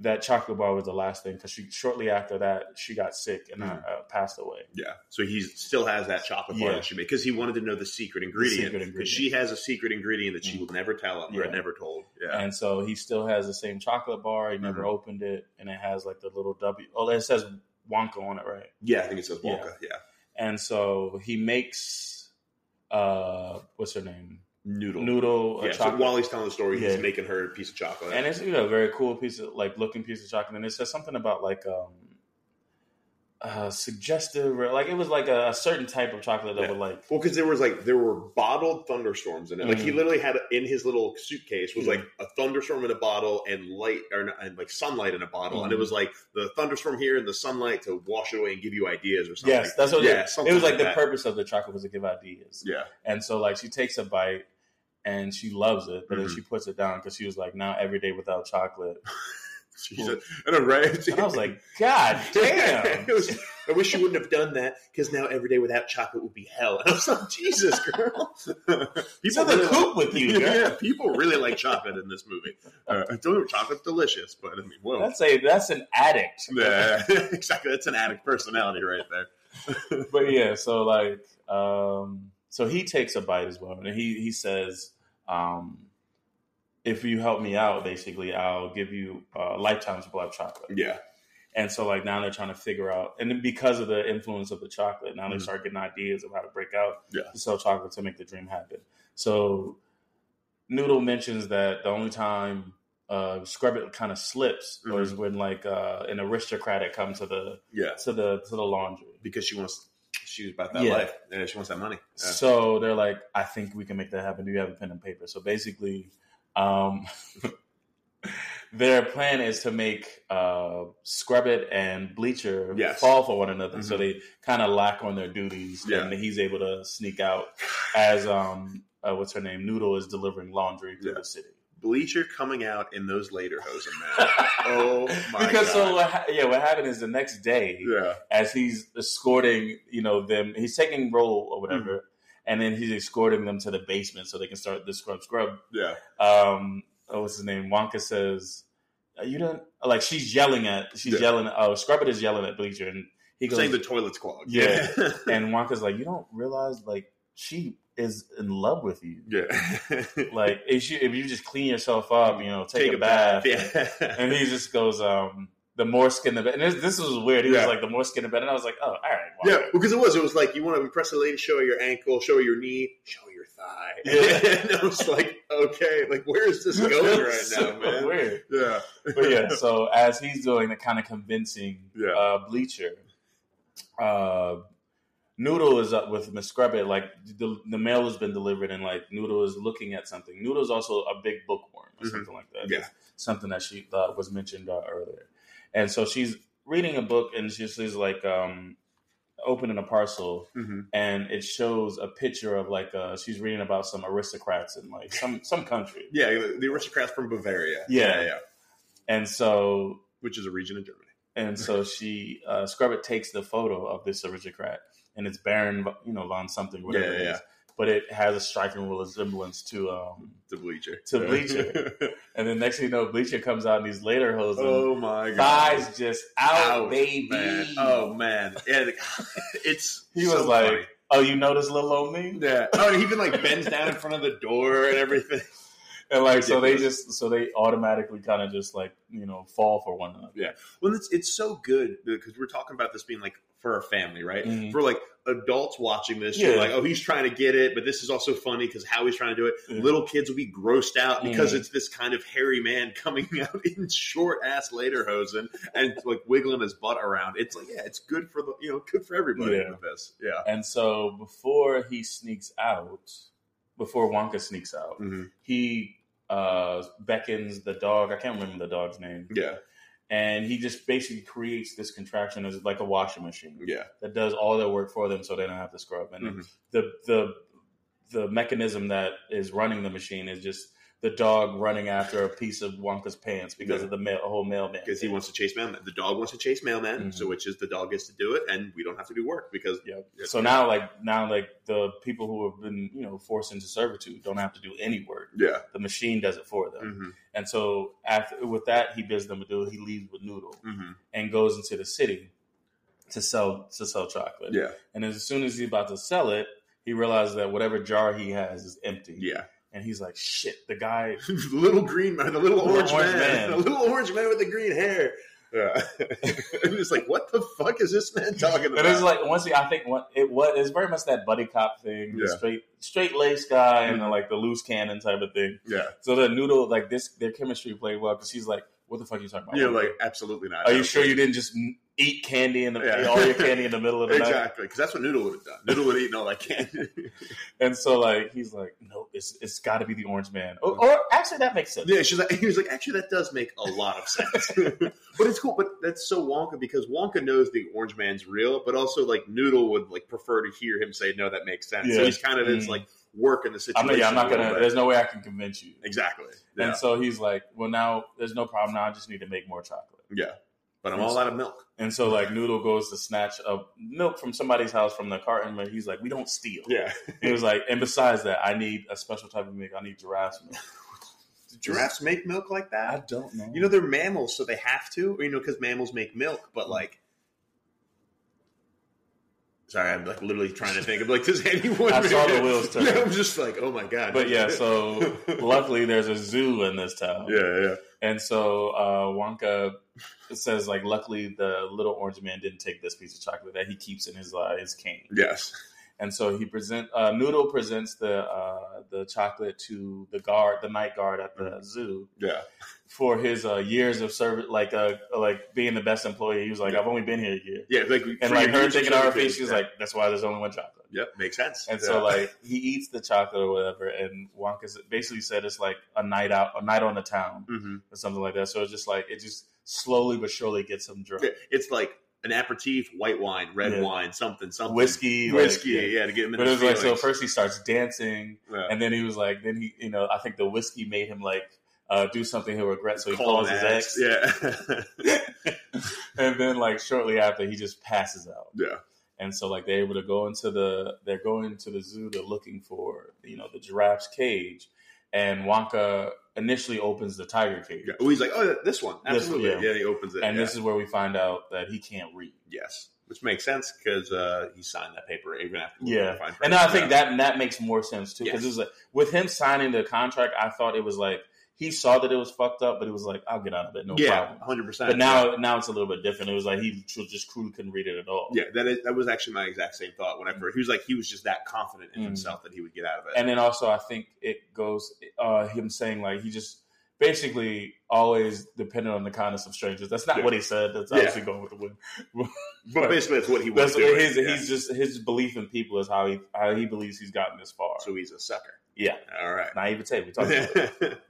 that chocolate bar was the last thing because she shortly after that she got sick and Mhm. uh, passed away. Yeah. So he still has that chocolate bar Yeah. that she made because he wanted to know the secret ingredient. Because she has a secret ingredient that she Mhm. will never tell him or Yeah. had never told. Yeah. And so he still has the same chocolate bar. He never Mhm. opened it, and it has like the little W. Oh, it says Wonka on it, right? yeah. I think it says Wonka. Yeah. And so he makes uh, what's her name? Noodle. Noodle, Yeah. So chocolate. while he's telling the story, he's making her a piece of chocolate. and it's you know a very cool piece of like looking piece of chocolate, and it says something about like um, uh, suggestive or like it was like a, a certain type of chocolate that Yeah. would like Well, because there was like there were bottled thunderstorms in it. Like he Mhm. literally had in his little suitcase was Yeah. like a thunderstorm in a bottle and light or and like sunlight in a bottle, and it Mhm. was like the thunderstorm here and the sunlight to wash it away and give you ideas or something. yes, that's what yeah, it, it was like, the that. purpose of the chocolate was to give ideas, Yeah, and so like she takes a bite and she loves it, but then Mhm. she puts it down because she was like now every day without chocolate, [laughs] [laughs] she said, I know, right? and I was like, [laughs] God [laughs] damn. Was- I wish you wouldn't have done that because now every day without chocolate would be hell. And I was like, Jesus, girl. The really coop with you, girl. yeah, people really like chocolate in this movie. Uh, I don't know, chocolate's delicious, but I mean, whoa. That's a that's an addict. Yeah, exactly. That's an addict personality right there. but yeah, so like, um, so he takes a bite as well, and he he says, um, "If you help me out, basically, I'll give you a lifetime supply of chocolate." Yeah. And so like now they're trying to figure out, and then because of the influence of the chocolate, now they Mhm. start getting ideas of how to break out Yeah. to sell chocolate to make the dream happen. So Noodle mentions that the only time uh, Scrubbit kind of slips Mhm. was when like uh, an aristocratic come to the Yeah. to the to the laundry. Because she wants, she's about that Yeah. life. Yeah, she wants that money. Yeah. So they're like, I think we can make that happen. Do you have a pen and paper? So basically, um, [laughs] their plan is to make uh, Scrubbit and Bleacher Yes. fall for one another. So Mhm. they kind of lack on their duties. Yeah. And he's able to sneak out as, um, uh, what's her name? Noodle is delivering laundry through Yeah. the city. Bleacher coming out in those lederhosen, man. [laughs] Oh my god. because so what, ha- yeah, what happened is the next day, yeah. as he's escorting, you know, them. He's taking roll or whatever, Mm-hmm. And then he's escorting them to the basement so they can start the scrub scrub. Yeah. Um, oh, what's his name? Wonka says, you don't like." She's yelling at, she's Yeah. yelling. Oh, Scrubbit is yelling at Bleacher, and he goes, saying the toilet's clogged. Yeah. [laughs] and Wonka's like, "You don't realize like she is in love with you. yeah. [laughs] Like if you if you just clean yourself up, you know, take, a, bath." Yeah. And he just goes, um, "The more skin, the better." And this, this was weird. He Yeah. was like, "The more skin, the better." And I was like, "Oh, all right." Yeah, Wonka. because it was. It was like you want to impress a lady, show her your ankle, show her your knee, show your thigh. [laughs] Yeah. [laughs] and I was like, okay, like where is this [laughs] going right So now, man? Weird. Yeah, but yeah, so as he's doing the kind of convincing Yeah. uh, bleacher, uh, Noodle is up with Miss Scrubbit. Like the, the mail has been delivered, and like Noodle is looking at something. Noodle is also a big bookworm or Mhm. something like that. Yeah. something that she thought was mentioned uh, earlier, and so she's reading a book, and she's, she's like um, opening a parcel, hmm and it shows a picture of like uh, she's reading about some aristocrats in like some some country, yeah. The aristocrats from Bavaria. Yeah. yeah, and so which is a region of Germany. And so [laughs] she, uh, Scrubbit takes the photo of this aristocrat, and it's Baron, you know, von something, whatever Yeah, it is. But it has a striking resemblance to, um, The bleacher. To Bleacher. [laughs] and then next thing you know, Bleacher comes out in these lederhose, oh my god. thighs just out, Ouch, baby. Man. Oh man. Yeah. [laughs] It's. He so was like, funny. "Oh, you notice little old me?" Yeah. Oh, and he even like bends down in front of the door and everything. [laughs] And like, so they just, so they automatically kind of just like, you know, fall for one another. Yeah. Well, it's it's so good because we're talking about this being like for a family, right? Mhm. For like adults watching this, Yeah. you're like, oh, he's trying to get it, but this is also funny because how he's trying to do it. Yeah. Little kids will be grossed out because Mhm. it's this kind of hairy man [laughs] coming out in short ass lederhosen and like wiggling his butt around. It's like, yeah, it's good for the you know, good for everybody Yeah. with this. Yeah. And so before he sneaks out, before Wonka sneaks out, hmm he uh, beckons the dog. I can't remember the dog's name, Yeah. And he just basically creates this contraption as like a washing machine Yeah. that does all their work for them, so they don't have to scrub. And Mhm. the the the mechanism that is running the machine is just the dog running after a piece of Wonka's pants because Yeah. of the mail, whole mailman. Because he wants to chase mailman. The dog wants to chase mailman, Mhm. so which is the dog gets to do it, and we don't have to do work because. Yeah. So now, like now, like the people who have been you know forced into servitude don't have to do any work. yeah. The machine does it for them. hmm And so after with that, he bids them adieu. He leaves with Noodle hmm and goes into the city to sell to sell chocolate. Yeah. And as soon as he's about to sell it, he realizes that whatever jar he has is empty. Yeah. And he's like, "Shit!" The guy. [laughs] the little green man, the little orange, orange man, man. [laughs] the little orange man with the green hair. Yeah. [laughs] and it's like, what the fuck is this man talking about? And it's like once he, I think what it was it's very much that buddy cop thing, the Yeah. straight straight lace guy, and the, Mhm. like the loose cannon type of thing. yeah, So the noodle, like this, their chemistry played well because she's like, "What the fuck are you talking about? you're like, absolutely not. are you sure you didn't just eat candy in the Yeah. all your candy in the middle of the [laughs] night?" Exactly, because that's what Noodle would have done. Noodle would have eaten all that candy. [laughs] And so like he's like, "No, it's it's got to be the orange man." Or, or actually, that makes sense. yeah, she's like, he was like, actually, that does make a lot of sense. [laughs] but it's cool. But that's so Wonka because Wonka knows the orange man's real, but also like Noodle would like prefer to hear him say, no, that makes sense. So he's kind of Mm. like working the I'm situation. yeah, I'm not gonna. bit. There's no way I can convince you. exactly. Yeah. And so he's like, "Well, now there's no problem. Now I just need to make more chocolate." yeah, but I'm all out of milk. And so like Noodle goes to snatch a milk from somebody's house from the carton, but he's like, "We don't steal." Yeah. He was like, and besides that, I need a special type of milk. I need giraffe's milk. [laughs] Do giraffes make milk like that? I don't know. You know, they're mammals, so they have to, or, you know, because mammals make milk. But like, sorry, I'm like literally trying to think of like, does [laughs] anyone? I saw the wheels [laughs] turn. Yeah, I'm just like, oh my god. but yeah, so [laughs] luckily there's a zoo in this town. yeah, yeah, And so uh, Wonka says like, luckily the little orange man didn't take this piece of chocolate that he keeps in his uh, his cane. yes, And so he present uh, Noodle presents the uh, the chocolate to the guard, the night guard at the zoo yeah, for his uh, years of service, like uh, like being the best employee. He was like, I've only been here a year. yeah. Like, And like her thinking service, face, she's yeah. like, "That's why there's only one chocolate." "Yep, makes sense." And Yeah. so like [laughs] he eats the chocolate or whatever, and Wonka basically said it's like a night out, a night on the town Mhm. or something like that. So it's just like it just slowly but surely gets him drunk. It's like an aperitif, white wine, red Yeah. wine, something, something, Whiskey, like, whiskey, yeah. yeah. to get him in But it was like so. First he starts dancing, Yeah. and then he was like, then he, you know, I think the whiskey made him like uh, do something he'll regret, so he Call calls his ex. Yeah, [laughs] and then like shortly after, he just passes out. yeah, And so like they're able to go into the they're going to the zoo. They're looking for you know the giraffe's cage, and Wonka initially opens the tiger cage, Yeah. Oh, he's like, oh, this one, This- absolutely. yeah. yeah. he opens it, and yeah. this is where we find out that he can't read. yes, which makes sense because uh, he signed that paper even after. Yeah. And I think that that makes more sense too because Yes. it was like with him signing the contract, I thought it was like he saw that it was fucked up, but he was like, "I'll get out of it, no yeah, problem." hundred percent. But now, now it's a little bit different. It was like he just truly couldn't read it at all. yeah, that is, that was actually my exact same thought when I first. He was like, he was just that confident in Mm. himself that he would get out of it. And then also, I think it goes uh, him saying like he just basically always depended on the kindness of strangers. That's not Yeah. what he said. That's Yeah. obviously going with the wind. [laughs] but basically, that's what he was That's doing. his. yeah. He's just his belief in people is how he how he believes he's gotten this far. so he's a sucker. yeah, All right. naivete. We talked about it. [laughs]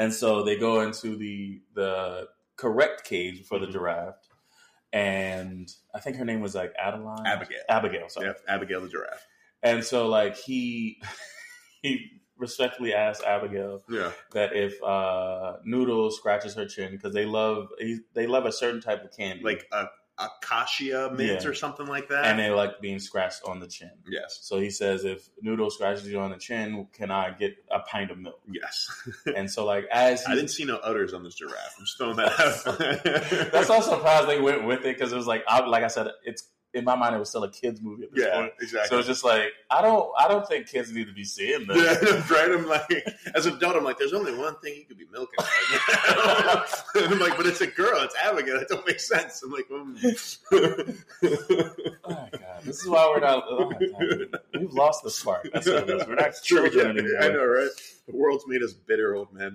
And so they go into the the correct cage for the Mhm. giraffe, and I think her name was like Adeline, Abigail. Abigail. Sorry. Abigail the giraffe. And so like he [laughs] he respectfully asked Abigail Yeah. that if uh, Noodle scratches her chin because they love he, they love a certain type of candy, Like a acacia mint Yeah. or something like that. and they like being scratched on the chin. yes. So he says, if Noodle scratches you on the chin, can I get a pint of milk? Yes. [laughs] And so like as I didn't see no udders on this giraffe. I'm just throwing that out. [laughs] that's also surprised they went with it because it was like I, like I said, it's in my mind it was still a kids movie at this yeah, point. exactly. So it's just like I don't I don't think kids need to be seeing this. Yeah, [laughs] right. I'm like, as an adult, I'm like, there's only one thing you could be milking. Right [laughs] I'm like, but it's a girl. It's Abigail. That don't make sense. I'm like, mm. [laughs] Oh my god, this is why we're not. Oh we've lost the spark. That's what it is. We're not children yeah, anymore. I know, right? The world's made us bitter old men.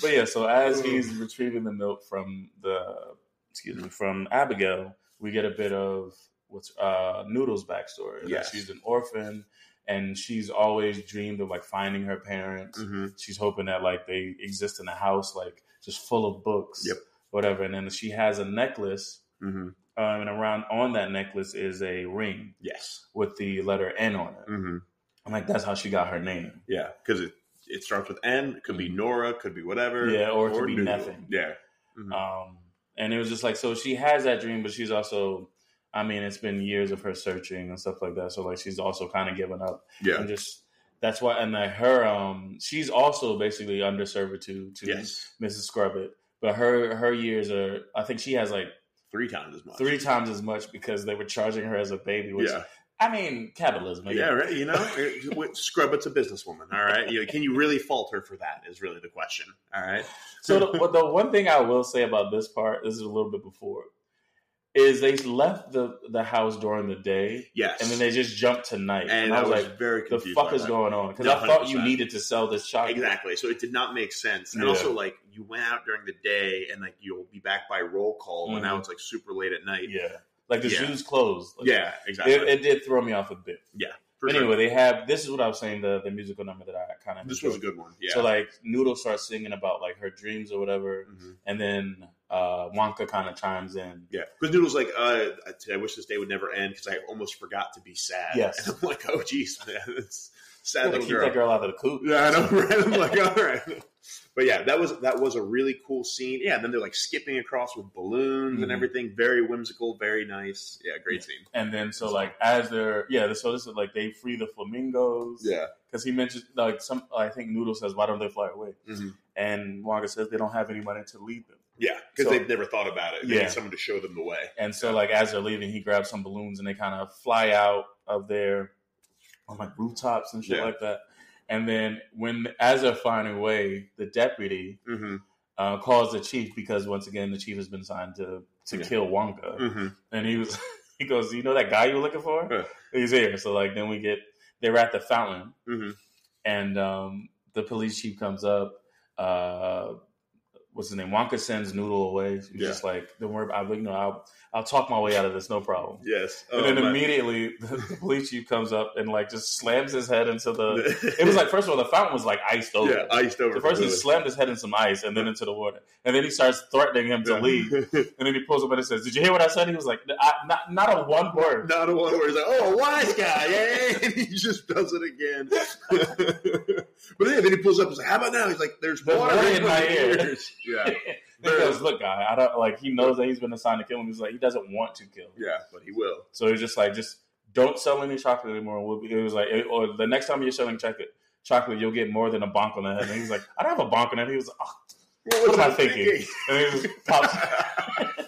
But yeah, so as he's retrieving the milk from the excuse me from Abigail, we get a bit of what's uh, Noodle's backstory. Yes. she's an orphan, and she's always dreamed of like finding her parents. hmm She's hoping that like they exist in a house like just full of books, Yep. whatever. And then she has a necklace, hmm um, and around on that necklace is a ring Yes. with the letter N on it. hmm I'm like, that's how she got her name. Yeah, because it it starts with N. It could be Nora. Could be whatever. Yeah, or it could be Noodle. nothing. Yeah. Mhm. Um, and it was just like, so she has that dream, but she's also, I mean, it's been years of her searching and stuff like that. So like, she's also kind of given up yeah. and just that's why. And like her, um, she's also basically under servitude to Yes. Mrs. Scrubbit, but her her years are, I think she has like Three times as much. three times as much because they were charging her as a baby. Which Yeah. I mean, capitalism. I Yeah, right. You know, With Scrubbit's a businesswoman. All right. You know, can you really fault her for that? Is really the question. All right. So the, the one thing I will say about this part, this is a little bit before, is they left the the house during the day Yes. and then they just jumped to night. and, And, I was like, very the fuck is going on? Because I thought you needed to sell this chocolate. Exactly. So it did not make sense. And Yeah. also, like, you went out during the day and, like, you'll be back by roll call, and mm-hmm. now it's, like, super late at night. Yeah. Like the Yeah. shoes closed. Like, Yeah, exactly. It, it did throw me off a bit. For But sure. anyway, they have this is what I was saying, the, the musical number that I kind of this was a good one. Yeah. So like Noodle starts singing about like her dreams or whatever, Mhm. and then uh, Wonka kind of chimes in. Yeah, because Noodle's like, uh, I wish this day would never end because I almost forgot to be sad. Yes. and I'm like, oh, geez, man, [laughs] it's sad keep girl. that girl out of the coop. Yeah, I know, [laughs] right? I'm like, all right. But yeah, that was that was a really cool scene. Yeah, and then they're like skipping across with balloons and Mhm. everything. Very whimsical, very nice. Yeah, great scene. And then so like as they're yeah, so this is like they free the flamingos. Yeah. because he mentioned like some. I think Noodle says, "Why don't they fly away?" Mhm. And Wonka says they don't have anybody to lead them. Yeah, because So- they've never thought about it. They Yeah. need someone to show them the way. And so like as they're leaving, he grabs some balloons and they kind of fly out of there on like rooftops and shit Yeah. like that. And then when as they're flying away, the deputy Mm-hmm. uh, calls the chief because once again the chief has been signed to to Yeah. kill Wonka, Mm-hmm. and he was [laughs] he goes, you know that guy you were looking for? Yeah. He's here. So like then we get they're at the fountain, Mm-hmm. and um, the police chief comes up. Uh, what's his name? Wonka sends Noodle away. He's Yeah. just like, don't worry about. it. You know, I'll I'll talk my way out of this, no problem. Yes. And oh, then Oh, immediately the, the police chief comes up and like just slams his head into the. [laughs] It was like first of all the fountain was like iced over. yeah, iced over. So first he slammed his head in some ice and then into the water, and then he starts threatening him to Yeah. leave. [laughs] And then he pulls up and says, "Did you hear what I said?" He was like, I, "Not, not a one word." Not a one where he's like, oh, wise guy, yeah, [laughs] and he just does it again. but yeah, then he pulls up and says, "How about now?" He's like, "There's There's water in my ears." Yeah, [laughs] he goes, "Look, guy, I don't like." He knows that he's been assigned to kill him. He's like, he doesn't want to kill. Him. yeah, but he will. So he's just like, just don't sell any chocolate anymore. We'll be, it was like, or the next time you're selling chocolate, chocolate, you'll get more than a bonk on the head. And he was like, I don't have a bonk on the head. He was like, oh, What, what am I was thinking? [laughs] And he just pops.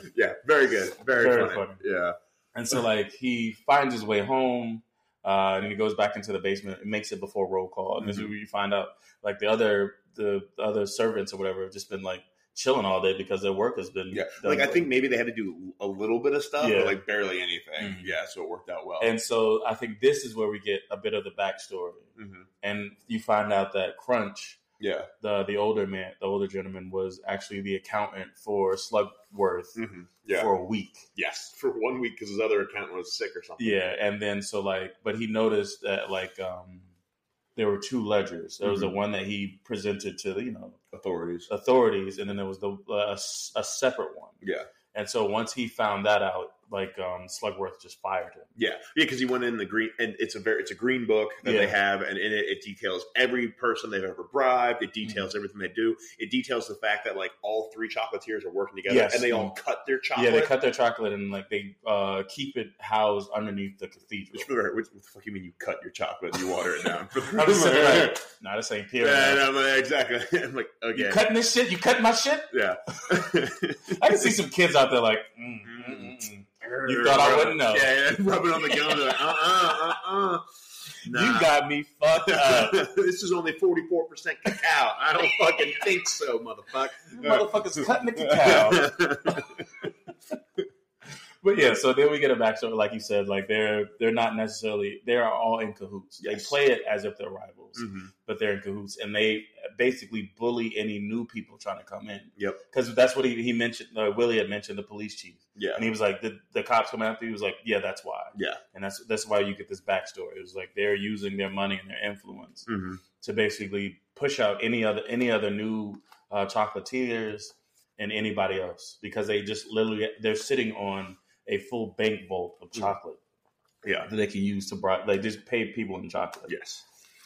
[laughs] yeah, very good. Very, Very funny. funny. Yeah. And so like he finds his way home, uh, and he goes back into the basement and makes it before roll call. And this is Mhm. where you find out like the other the, the other servants or whatever have just been like chilling all day because their work has been Yeah. Like I think maybe they had to do a little bit of stuff, Yeah. but like barely anything. Mhm. Yeah, so it worked out well. And so I think this is where we get a bit of the backstory, hmm and you find out that Crunch, Yeah. the the older man, the older gentleman, was actually the accountant for Slugworth hmm Yeah. for a week. yes. For one week because his other accountant was sick or something. Yeah, and then so like, but he noticed that like um there were two ledgers. There was the Mhm. one that he presented to you know Authorities. authorities, and then there was the uh, a separate one. Yeah. And so once he found that out, like um Slugworth just fired him. Yeah, yeah, because he went in the green, and it's a very it's a green book that Yeah. they have, and in it it details every person they've ever bribed. It details Mm-hmm. everything they do. It details the fact that like all three chocolatiers are working together, Yes. and they all cut their chocolate. Yeah, they cut their chocolate and like they uh keep it housed underneath the cathedral. Which, what the fuck you mean you cut your chocolate you water it down? [laughs] [laughs] I'm just sitting like, nah, this ain't pure. yeah, [laughs] I'm like, exactly. I'm like, okay, You cutting this shit? You cutting my shit? yeah. I can see some kids out there like, mm, mm. You thought I wouldn't know. Yeah, yeah. [laughs] rubbing on the gum. Like, uh, uh, uh, uh. you got me fucked [laughs] up. this is only 44% cacao. I don't [laughs] fucking think so, motherfucker. Motherfuckers cutting the cacao. But yeah, so then we get a backstory, like you said, like they're they're not necessarily they are all in cahoots. They play it as if they're rivals, Mhm. but they're in cahoots, and they basically bully any new people trying to come in. Yep. Because that's what he, he mentioned. Uh, Willy had mentioned the police chief, Yeah. and he was like, the, "The cops come after you." He was like, "Yeah, that's why." Yeah. and that's that's why you get this backstory. It was like they're using their money and their influence hmm to basically push out any other any other new uh, chocolatiers and anybody else because they just literally they're sitting on a full bank vault of Mhm. chocolate Yeah. that they can use to bribe. They just pay people in chocolate. Yes.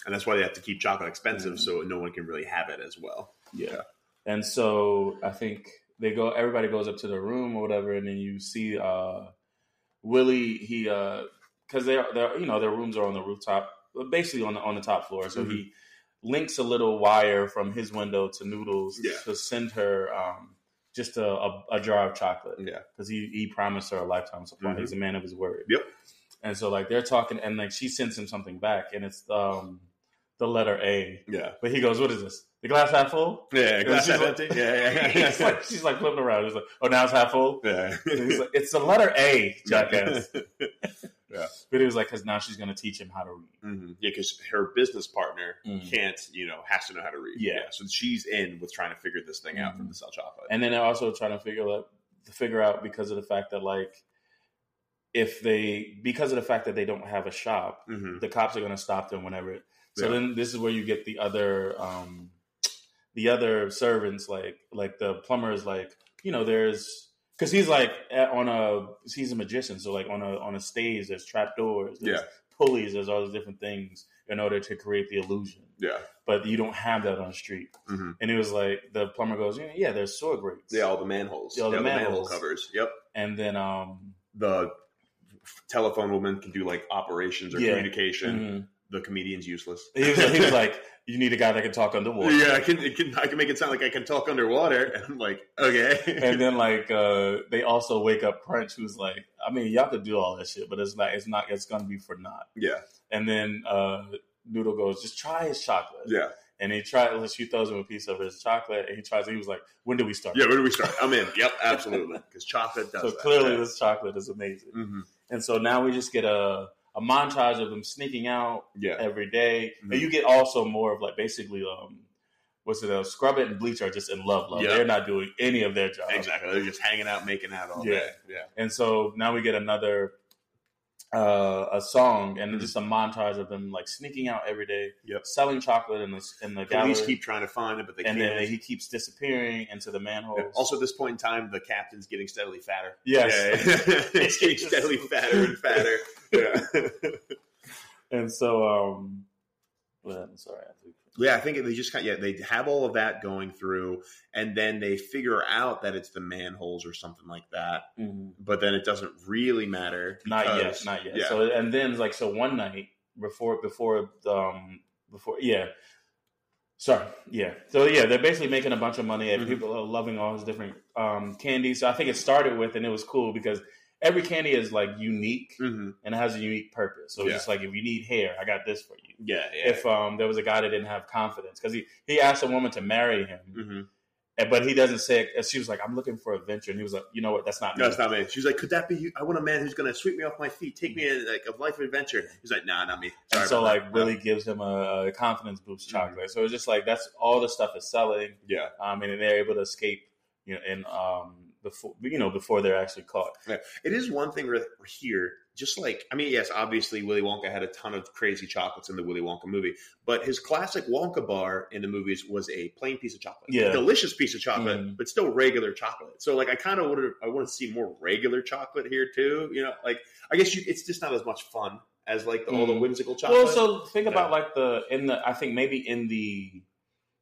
And that's why they have to keep chocolate expensive Mhm. so no one can really have it as well. Yeah. And so I think they go. Everybody goes up to the room or whatever, and then you see uh, Willy. He because they're they're you know their rooms are on the rooftop, basically on the on the top floor. So he links a little wire from his window to Noodles Yeah. to send her um, just a, a, a jar of chocolate Yeah. because he he promised her a lifetime supply. Mhm. He's a man of his word. Yep. And so like they're talking, and like she sends him something back, and it's um the letter A. Yeah. But he goes, "What is this? The glass half full?" Yeah. glass half half empty. Yeah. Yeah. [laughs] She's like, she's like flipping around. He's like, "Oh, now it's half full." yeah. He's like, "It's the letter A, jackass." [laughs] Yeah. But it was like, "Because now she's going to teach him how to read." hmm Yeah, because her business partner Mhm. can't, you know, has to know how to read. Yeah. So she's in with trying to figure this thing out from the cell chocolate. And then they're also trying to figure out to figure out because of the fact that like if they because of the fact that they don't have a shop, hmm the cops are going to stop them whenever. So Yeah. then this is where you get the other um the other servants like like the plumbers, like you know there's because he's like on a he's a magician so like on a on a stage there's trapdoors there's Yeah. pulleys there's all these different things in order to create the illusion Yeah. but you don't have that on the street hmm and it was like the plumber goes yeah, yeah there's sewer grates Yeah, all the manholes. Yeah, all the manhole manholes. covers. Yep. and then um The telephone woman can do like operations or Yeah. communication. mhm. The comedian's useless. he, was, he was like [laughs] you need a guy that can talk underwater Yeah, I can, it can. I can make it sound like I can talk underwater, and I'm like, okay. and then like uh they also wake up Crunch, who's like, I mean, y'all could do all that shit, but it's not, it's not, it's gonna be for naught. yeah, And then uh Noodle goes, just try his chocolate. yeah, And he tries, she throws him a piece of his chocolate, and he tries. He was like, when do we start? yeah. Where do we start? I'm in. Yep, absolutely. Because chocolate does. So that. clearly, Yeah. this chocolate is amazing. Mhm. And so now we just get a a montage of them sneaking out Yeah, every day. Mhm. and you get also more of like basically um. What's it? Uh, Scrubbit and Bleacher are just in love, love. Yeah. They're not doing any of their job. exactly. They're just hanging out, making out all Yeah. day. Yeah, And so now we get another uh, a song and Mhm. just a montage of them like sneaking out every day, Yep. selling chocolate in the in the gallery, police keep trying to find it, but they and can't. then he keeps disappearing into the manholes. Also, at this point in time, the captain's getting steadily fatter. yes, Yeah, [laughs] it's getting steadily fatter and fatter. [laughs] Yeah, and so um, well, I'm sorry. Yeah. I think they just kind yeah they have all of that going through, and then they figure out that it's the manholes or something like that. Mhm. But then it doesn't really matter. Not yet, not yet. Yeah. So and then like so one night before before um before. Yeah. Sorry. Yeah. So yeah, they're basically making a bunch of money, and Mhm. people are loving all these different um, candies. So I think it started with, and it was cool because every candy is like unique Mm-hmm. and it has a unique purpose. So it's Yeah. just like if you need hair, I got this for you. Yeah, yeah. If um, there was a guy that didn't have confidence because he he asked a woman to marry him, mm-hmm. and- but he doesn't say. it. She was like, "I'm looking for adventure," and he was like, "You know what? That's not me." No, it's not me. She's like, could that be you? I want a man who's going to sweep me off my feet, take me in like a life of adventure. He's like, nah, not me. Sorry and so like that. Willy gives him a, confidence boost chocolate. So it's just like that's all the stuff is selling. Yeah. um, and they're able to escape, you know, and um, before you know before they're actually caught. It is one thing right here, just like I mean, yes, obviously Willy Wonka had a ton of crazy chocolates in the Willy Wonka movie, but his classic Wonka bar in the movies was a plain piece of chocolate, Yeah. delicious piece of chocolate, Mhm. but still regular chocolate. So like, I kind of would I want to see more regular chocolate here too. You know, like I guess you, it's just not as much fun as like the, all the Mhm. whimsical chocolate. Well, so think about like the in the I think maybe in the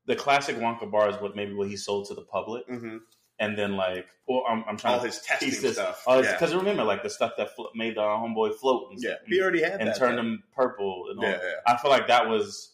the classic Wonka bar is what maybe what he sold to the public, Mhm. And then like well, I'm, I'm trying all to his testing this. stuff. Oh, yeah. because remember like the stuff that flo- made the homeboy float and, yeah, he already had and that. turned them purple and all. Yeah, yeah, I feel like that was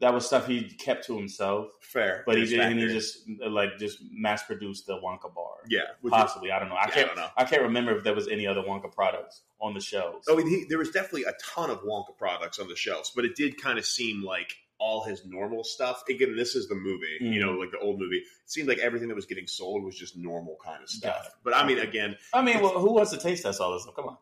that was stuff he kept to himself, fair, but he did and he just like just mass produced the Wonka bar. yeah, is- Possibly, I don't know. I can't. don't know. I can't remember if there was any other Wonka products on the shelves. Oh, he, there was definitely a ton of Wonka products on the shelves, but it did kind of seem like all his normal stuff. Again, this is the movie, you know, mm. like the old movie. It seemed like everything that was getting sold was just normal kind of stuff. But I mean, again, I mean, well, who wants to taste test all this stuff? Come on.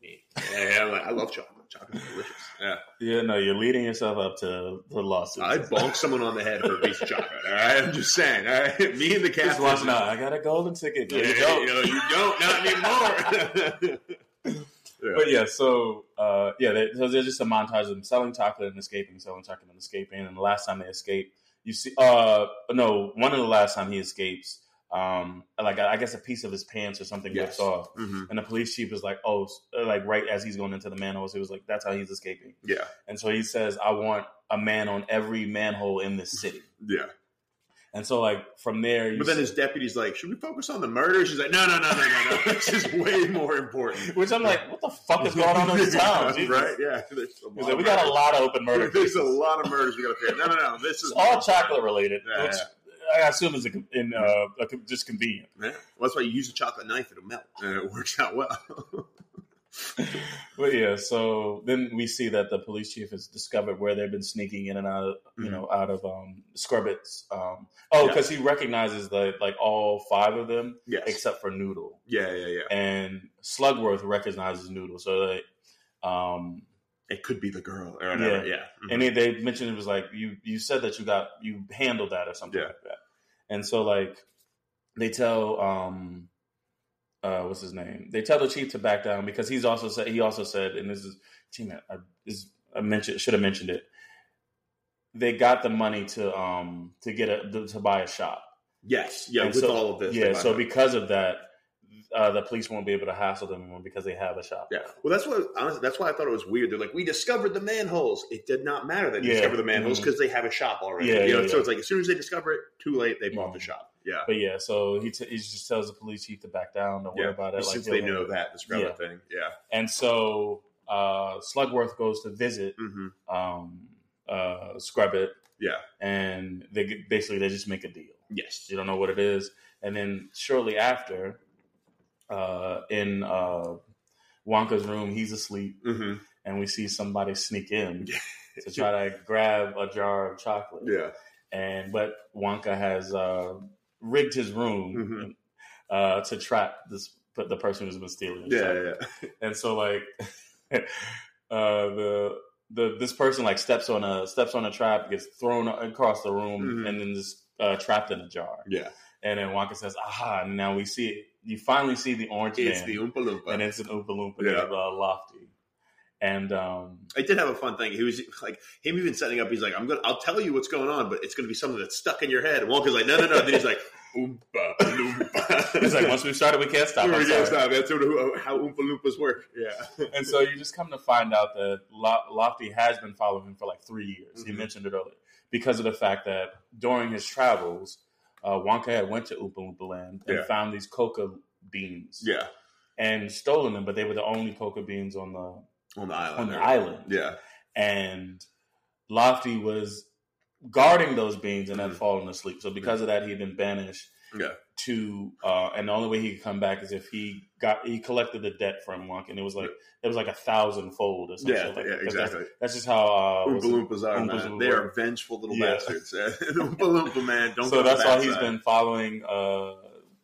me, yeah, yeah, like, I love chocolate. Chocolate's delicious. Yeah, Yeah, no, you're leading yourself up to the lawsuit. I'd bonk someone on the head for a piece of chocolate. All right, I'm just saying. All right, [laughs] me and the cat. Watch. I got a golden ticket. Yeah, you don't. you know, you don't. Not anymore. [laughs] Yeah. But yeah, so uh, yeah, they, so there's just a montage of them selling chocolate and escaping, selling chocolate and escaping. And the last time they escape, you see, uh, no, one of the last time he escapes, um, like I guess a piece of his pants or something Yes. rips off, Mhm. and the police chief is like, oh, like right as he's going into the manholes, he was like, that's how he's escaping. Yeah, And so he says, I want a man on every manhole in this city. yeah. And so like from there, you But then see- his deputy's like, "Should we focus on the murder?" She's like, "No, no, no, no, no, no. [laughs] this is way more important." which I'm like, what the fuck is going on in this [laughs] town? Jesus. right? Yeah. There's a He's lot like, we got a lot of open murders. There's a lot of murders we got to pay. No, no, no. This is all chocolate related, Yeah, which I assume is a, in uh, a, just convenient. Yeah. Well, that's why you use a chocolate knife; it'll melt, and it works out well. [laughs] [laughs] But yeah, so then we see that the police chief has discovered where they've been sneaking in and out of, you Mhm. know, out of um, Scrubbits. Um, oh, Yeah. because he recognizes that like all five of them yes. except for Noodle, yeah, yeah, yeah. and Slugworth recognizes Noodle. So they, um, It could be the girl or whatever. Yeah. Mhm. and they, they mentioned it was like you you said that you got you handled that or something Yeah. like that and so like they tell um uh what's his name they tell the chief to back down because he's also said he also said and this is team I, is I mentioned should have mentioned it they got the money to um to get a to buy a shop yes. Yeah. And with so- all of this. yeah so because of that uh, the police won't be able to hassle them because they have a shop Yeah. Well, that's what honestly. That's why I thought it was weird. They're like, we discovered the manholes. It did not matter that they Yeah. discovered the manholes because they have a shop already. Yeah, you know, yeah, so yeah. it's like as soon as they discover it, too late. They bought Mhm. the shop. Yeah. but yeah so he, t- he just tells the police chief to back down don't worry about it Since he'll they know that the scrubber Yeah. thing. Yeah. And so uh, Slugworth goes to visit hmm um, uh, Scrubbit, Yeah. and they basically they just make a deal. Yes. You don't know what it is, and then shortly after, uh, in uh, Wonka's room, he's asleep, hmm and we see somebody sneak in [laughs] to try to grab a jar of chocolate. Yeah. And but Wonka has uh, rigged his room Mhm. uh, to trap this but the person who's been stealing. chocolate. Yeah. Yeah. and so like [laughs] uh the the this person like steps on a steps on a trap gets thrown across the room Mhm. and then just uh, trapped in a jar Yeah. and then Wonka says aha and now we see it you finally see the orange It's man the Oompa Loompa. and it's an Oompa Loompa Yeah. named uh, Lofty and um I did have a fun thing. He was like him even setting up. He's like, "I'm gonna, I'll tell you what's going on, but it's gonna be something that's stuck in your head." And Wonka's like, "No, no, no." Then he's like, "Oompa Loompa." it's like once we started we can't stop We can't stop. That's how Oompa Loompas work. Yeah. and so you just come to find out that Lo- Lofty has been following him for like three years. He Mhm. mentioned it earlier because of the fact that during his travels, uh, Wonka had went to Oompa Loompa Land and Yeah. found these cocoa beans Yeah. and stolen them, but they were the only cocoa beans on the On the island. on the island. Yeah. And Lofty was guarding those beans and had Mhm. fallen asleep. So because of that, he had been banished Yeah. to, uh, and the only way he could come back is if he got he collected the debt from Wonka, and it was like it was like a thousand fold or something. Yeah, like yeah, that. exactly. That's, that's just how. Uh, Oompa Loompas are, Oompa. Loompa They are vengeful little Yeah. bastards. [laughs] Oompa Loompa, man. Don't so that's why he's been following uh,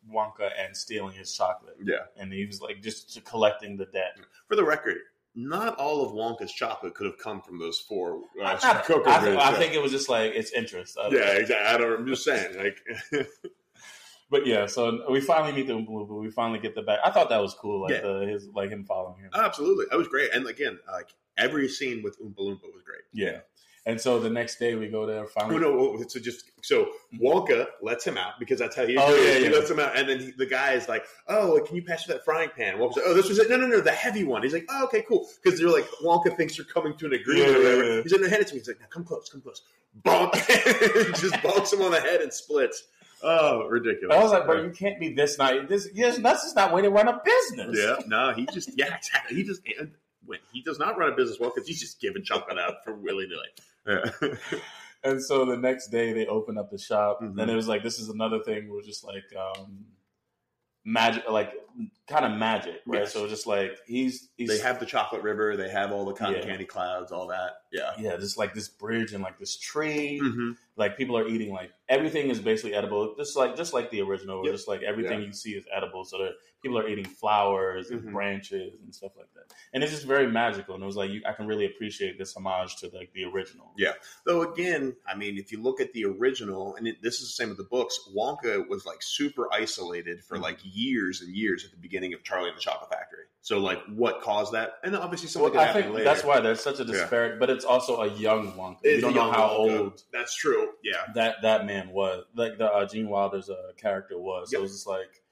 Wonka and stealing his chocolate, Yeah. and he was like just collecting the debt. For the record, not all of Wonka's chocolate could have come from those four uh, I, I- cocoa I, think it was just like it's interest. Yeah, know. exactly. I don't. I'm just saying, like, [laughs] But yeah, so we finally meet the Oompa Loompa. We finally get the back. I thought that was cool, like Yeah. the his like him following him. absolutely, that was great. And again, like every scene with Oompa Loompa was great. Yeah. And so the next day we go there Oh finally. no! oh, So just so Wonka lets him out because that's how he. Oh, yeah, he yeah. lets him out, and then he, the guy is like, "Oh, can you pass me that frying pan?" Wonka's like, "Oh, this was it. No, no, no, the heavy one." He's like, "Oh, okay, cool." Because they're like, Wonka thinks they're coming to an agreement Yeah, or whatever. yeah. He's like, "No, hand it to me." He's like, "Now come close, come close." Bonk! [laughs] Just bonks him on the head and splits. Oh, ridiculous! I was like, bro, you can't be this night. This yes, that's just not way to run a business. Yeah, [laughs] no, he just yeah, exactly. He just when he does not run a business well because he's just giving chocolate out for willy nilly. Yeah. [laughs] And so the next day they open up the shop, Mhm. and it was like this is another thing. We're just like um, magic, like kind of magic, right? Yes. So just like he's he's they have the chocolate river. They have all the cotton Yeah. candy clouds, all that. Yeah. yeah, just like this bridge and like this tree. Mm-hmm. Like people are eating like everything is basically edible, just like just like the original. Yep. Just like everything Yeah. you see is edible. So that people are eating flowers and Mhm. branches and stuff like that, and it's just very magical. And it was like you, I can really appreciate this homage to like the original. Yeah. Though again, I mean, if you look at the original, and it, this is the same with the books, Wonka was like super isolated for Mhm. like years and years at the beginning of Charlie and the Chocolate Factory. So like, what caused that? And obviously, Well, something could I think later. that's why there's such a Yeah. disparate, but it's also a young Wonka. It's You don't know how Wonka. old That's true. Yeah. that that man was, like the uh, Gene Wilder's uh, character was. So Yep. it was just like,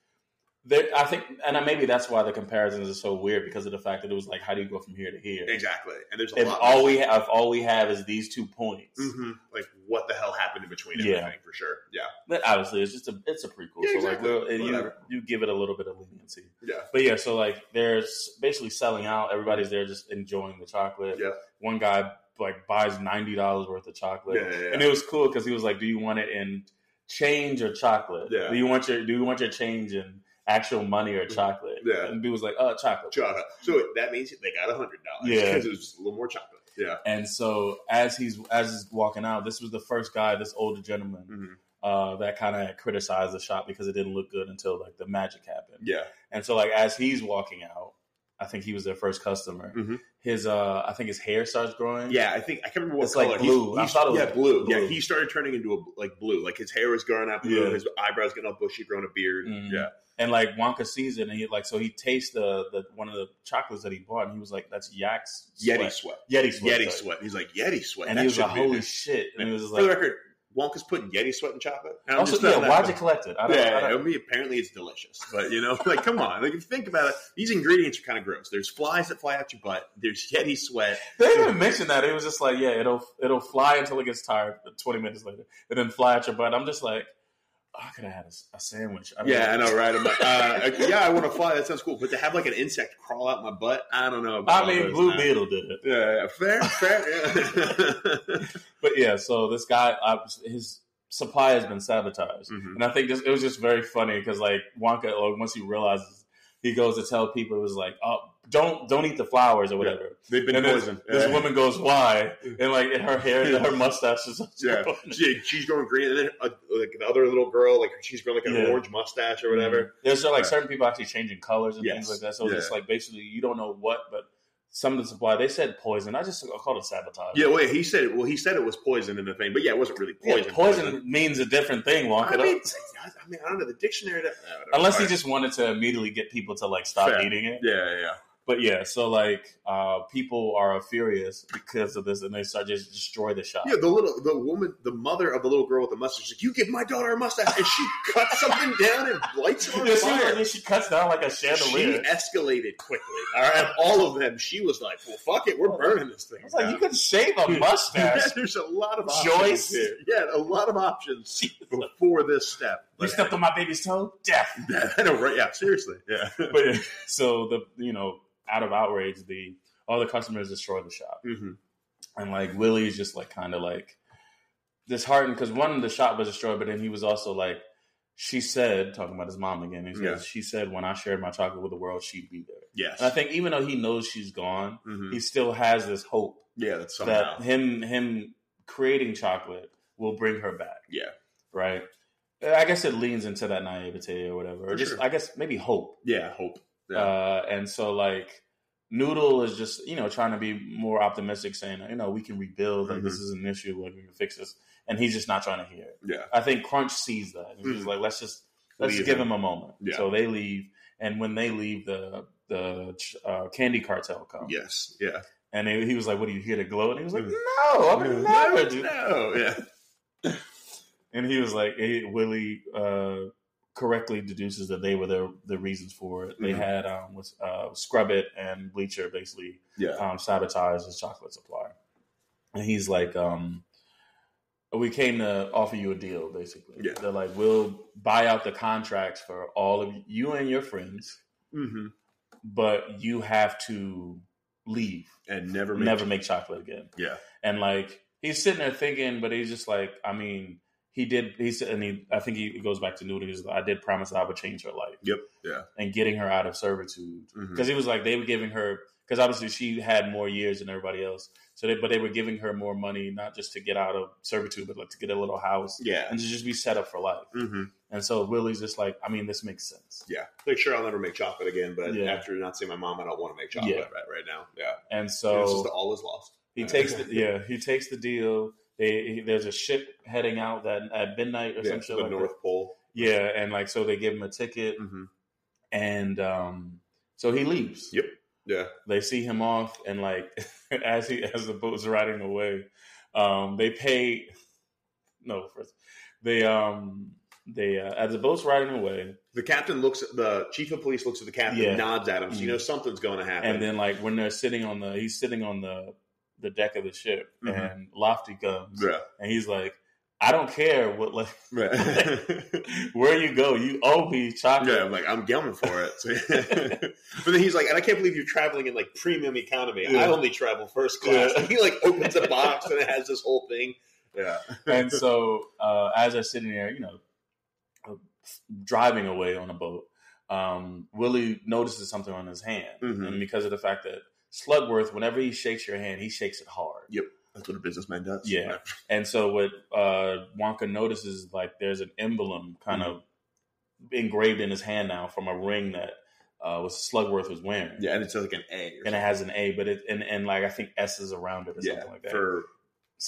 there, I think, and maybe that's why the comparisons are so weird because of the fact that it was like, how do you go from here to here? Exactly. And there's a If lot. all we have, if all we have is these two points, hmm Like, what the hell happened in between Yeah. everything? For sure. Yeah. but obviously it's just a it's a prequel. Yeah, so exactly. like, well, you you give it a little bit of leniency. Yeah. But yeah, so like there's basically selling out. Everybody's there just enjoying the chocolate. Yeah. One guy like buys ninety dollars worth of chocolate, Yeah. yeah, yeah. and it was cool because he was like, "Do you want it in change or chocolate? Yeah. Do you want your Do you want your change in actual money or chocolate?" Yeah. And dude was like, "Oh, chocolate." Chocolate. So that means they got a hundred dollars. Yeah. Because it was just a little more chocolate. Yeah. And so as he's as he's walking out, this was the first guy, this older gentleman, hmm uh, that kind of criticized the shop because it didn't look good until like the magic happened. Yeah. And so like as he's walking out, I think he was their first customer. Mhm. His uh I think his hair starts growing. Yeah, I think I can't remember what It's color. like blue. I thought it was yeah, blue. blue. Yeah, he started turning into a like blue. Like his hair was growing out blue. Yeah. His eyebrows getting all bushy, growing a beard. Mhm. Yeah, And like Wonka sees it and he like so he tastes the the one of the chocolates that he bought and he was like, That's Yak's Yeti sweat. sweat. Yeti sweat. Yeti sweat. He's like Yeti sweat. And That he was like, Holy [laughs] shit. And he was like, For the record, Wonka's putting Yeti sweat in chocolate. I'm also, yeah, why'd you collect it? I don't, Yeah, I I don't, mean, apparently it's delicious, but you know, [laughs] like, come on, like, if you think about it, these ingredients are kind of gross. There's flies that fly out your butt. There's Yeti sweat. [laughs] They didn't even mention that. It was just like, yeah, it'll it'll fly until it gets tired. Twenty minutes later, and then fly at your butt. I'm just like, I could have had a, a sandwich. I Yeah, I know, right? Like, uh, yeah, I want to fly. That sounds cool, but to have like an insect crawl out my butt, I don't know. About I mean, Blue man. Beetle did it, Yeah, fair, fair. Yeah. [laughs] but yeah. So this guy, uh, his supply has been sabotaged, Mhm. and I think this, it was just very funny because like Wonka, like, once he realizes, he goes to tell people, it was like, oh, don't don't eat the flowers or whatever. They've been And poisoned. This Yeah. woman goes, why? And like her hair, her mustache is [laughs] Yeah, [laughs] she, she's growing green, and then uh, like the other little girl, like she's growing like an Yeah. orange mustache or whatever. There's like Right. certain people actually changing colors and Yes. things like that. So it's Yeah. just like basically you don't know what, but some of the supply they said poison. I just I called it sabotage. Yeah, wait, he said it. Well, he said it was poison in the thing, but yeah, it wasn't really Yeah, poison. poison, means a different thing, Wonka. I mean, I mean, I don't know the dictionary. That. Unless he just wanted to immediately get people to like stop Fair. eating it. yeah, yeah, yeah. But yeah, so like uh, people are furious because of this, and they start just destroy the shop. Yeah, the little the woman, the mother of the little girl with the mustache, like, you give my daughter a mustache, and she [laughs] cuts something down and lights it on Yeah, she, fire. she cuts down like a She chandelier. escalated quickly. All right, all of them. She was like, "Well, fuck it, we're burning this thing." I was like, you could shave a [laughs] mustache. Yeah, there's a lot of Joyce? options here. Yeah, a lot of options before this step. You stepped on my baby's toe, death. [laughs] Right? Yeah, seriously. Yeah. [laughs] but so the you know out of outrage the all the customers destroy the shop hmm and like Willy's just like kind of like disheartened because one the shop was destroyed, but then he was also like, she said, talking about his mom again. He says, Yeah. she said, when I shared my chocolate with the world, she'd be there. Yes. And I think even though he knows she's gone, Mhm. he still has this hope Yeah, that's somehow. that him him creating chocolate will bring her back. Yeah. Right. I guess it leans into that naivete or whatever, or just sure. I guess maybe hope. yeah, hope. Yeah. Uh, and so like Noodle is just you know trying to be more optimistic, saying you know we can rebuild, like this Mhm. is an issue, like we can fix this, and he's just not trying to hear it. yeah. I think Crunch sees that. and He's Mhm. like, let's just let's Leave give him. him a moment. Yeah. So they leave, and when they leave, the the uh, candy cartel comes. Yes. Yeah. And he was like, "What are you here to glow?" And he was like, Mhm. "No, I would never do." No. Yeah. [laughs] And he was like, he, Willy uh, correctly deduces that they were the the reasons for it. They Mhm. had um, was, uh, Scrubbit and Bleacher basically Yeah. um, sabotage his chocolate supply. And he's like, um, "We came to offer you a deal, basically. Yeah. They're like, we'll buy out the contracts for all of you and your friends, hmm but you have to leave, And never make. never make chocolate again." Yeah. And like he's sitting there thinking, but he's just like, I mean, he did. He said, and he. I think he goes back to Noodle. He's like, I did promise that I would change her life. Yep. Yeah. And getting her out of servitude Mhm. because he was like they were giving her because obviously she had more years than everybody else. So they but they were giving her more money not just to get out of servitude, but like to get a little house Yeah. and to just be set up for life. hmm And so Willy's just like, I mean, this makes sense. Yeah. Like, sure, I'll never make chocolate again, but Yeah. after not seeing my mom, I don't want to make chocolate Yeah. right, right now. Yeah. And So so it's just the all is lost. He takes [laughs] the yeah, he takes the deal. They, there's a ship heading out that at midnight or Yeah, some shit the like North that. Pole. Yeah, and like so they give him a ticket, hmm and um, so he leaves. Yep. Yeah. They see him off, and like [laughs] as he as the boat's riding away, um, they pay. [laughs] No, first they um they uh, as the boat's riding away, The captain looks at the chief of police looks at the captain, Yeah. nods at him, so you Mhm. know something's going to happen. and then like when they're sitting on the he's sitting on the the deck of the ship, Mhm. and Lofty comes, yeah. and he's like, "I don't care what like." Right. [laughs] Where you go, you owe me chocolate. yeah, I'm like, I'm going for it. So- [laughs] but then he's like, and I can't believe you're traveling in like premium economy. Yeah. I only travel first class. Yeah. And he like opens a box and it has this whole thing. Yeah. and so uh, as they're sitting there, you know, uh, driving away on a boat, um, Willy notices something on his hand, Mhm. and because of the fact that Slugworth, whenever he shakes your hand, he shakes it hard. Yep. That's what a businessman does. Yeah. And so what uh, Wonka notices, like, there's an emblem kind of engraved in his hand now from a ring that uh, was Slugworth was wearing, Yeah, and it's like an A. Or and it has an A, but it and, and like I think S is around it or yeah, something like that. for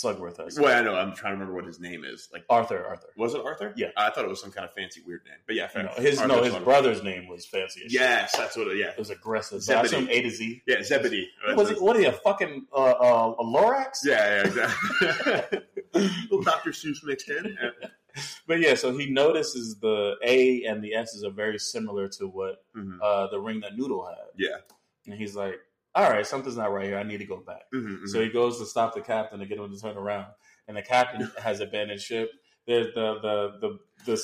Slugworth has well, I know. I'm trying to remember what his name is. Like, Arthur. Arthur. was it Arthur? Yeah. I thought it was some kind of fancy weird name. But yeah, fair. No, his Arthur no, his brother's name was fancy. Yes, that's what. It, yeah, It was aggressive. So Zebedee. assume A to Z. yeah, Zebedee. Was it? What are you, a fucking uh, uh, a Lorax? Yeah, yeah, exactly. [laughs] Little Dr. Seuss mixed in. But yeah, so he notices the A and the S's are very similar to what Mhm. uh, the ring that Noodle had. Yeah. And he's like, all right, something's not right here. I need to go back. Mhm, So he goes to stop the captain to get him to turn around. And the captain [laughs] has abandoned ship. There's the, the, the, the,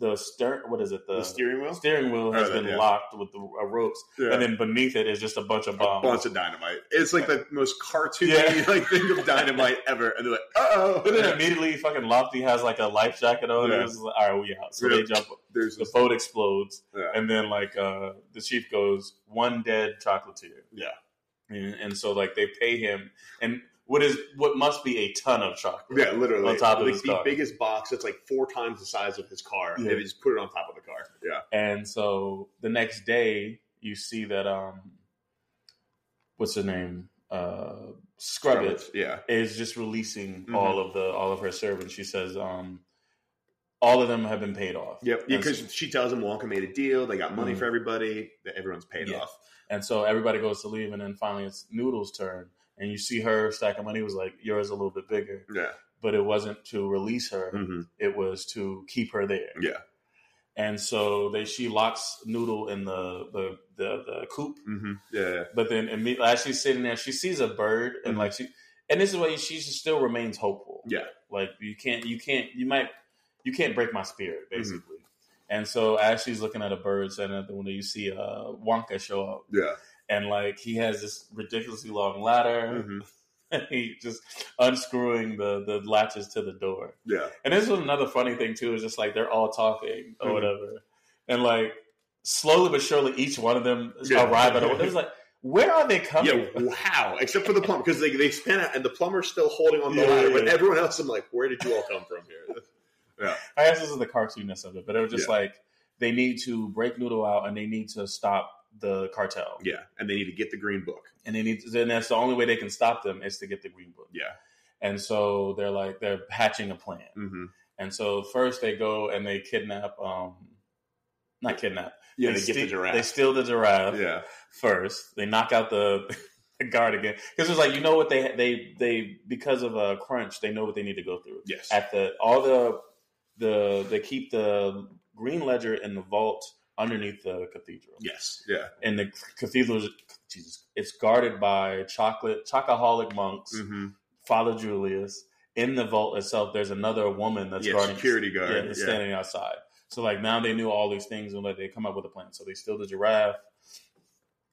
the stern, what is it? The, the steering wheel. steering wheel has Oh, been yeah. locked with the uh, ropes. Yeah. And then beneath it is just a bunch of a bombs. bunch of dynamite. It's like the most cartoony Yeah. [laughs] like thing of dynamite ever. And they're like, uh oh. But then immediately, fucking Lofty has like a life jacket on. And it's like, all right, we out. So they jump. There's The boat explodes, and then like uh, the chief goes, "One dead chocolatier." Yeah. And, and so like they pay him, and what is what must be a ton of chocolate. Yeah, literally. On top of like his the car. biggest box that's like four times the size of his car. Yeah. They just put it on top of the car. Yeah. And so the next day, you see that um, what's her name? Uh, Scrubbit Yeah. is just releasing Mhm. all of the all of her servants. She says, um, all of them have been paid off. Yep. Because she tells him Wonka made a deal. They got money Mhm. for everybody. That everyone's paid Yeah. off. And so everybody goes to leave, and then finally it's Noodle's turn, and you see her stack of money was like yours a little bit bigger, Yeah. but it wasn't to release her; hmm it was to keep her there. Yeah. And so they she locks Noodle in the the the, the coop, hmm Yeah. but then imme- as she's sitting there, she sees a bird, and Mhm. like she, and this is why she still remains hopeful. Yeah. like you can't you can't you might you can't break my Mm-hmm. spirit basically. And so as she's looking at a bird sitting at the window, you see uh, Wonka show up Yeah. and like he has this ridiculously long ladder, [laughs] Mhm. he just unscrewing the the latches to the door. Yeah. And this was another funny thing too. Is just like they're all talking or Mhm. whatever, and like slowly but surely, each one of them Yeah. arrive at. A, it was like, where are they coming? Yeah, wow. Except for the plumber, because they, they span out and the plumber's still holding on the Yeah, ladder, yeah, but everyone else, I'm like, where did you all come from here? I guess this is the cartoonness of it, but it was just Yeah. like they need to break Noodle out and they need to stop the cartel, Yeah, and they need to get the green book. and they need. To, and that's the only way they can stop them is to get the green book. Yeah. And so they're like they're hatching a plan. Mm-hmm. And so first they go and they kidnap, um, not kidnap. Yeah, they they get the giraffe. They steal the giraffe yeah. first. They knock out the, [laughs] the guard again because it's like you know what they they they because of a crunch they know what they need to go through. Yes. At the all the the they keep the green ledger in the vault underneath the cathedral. yes. Yeah. And the cathedral, is- Jesus, it's guarded by chocolate chocoholic monks. Mm-hmm. Father Julius. In the vault itself, there's another woman that's Yeah, guarding security guard. yeah, Yeah. standing outside. So like now they knew all these things and like they come up with a plan. So they steal the giraffe,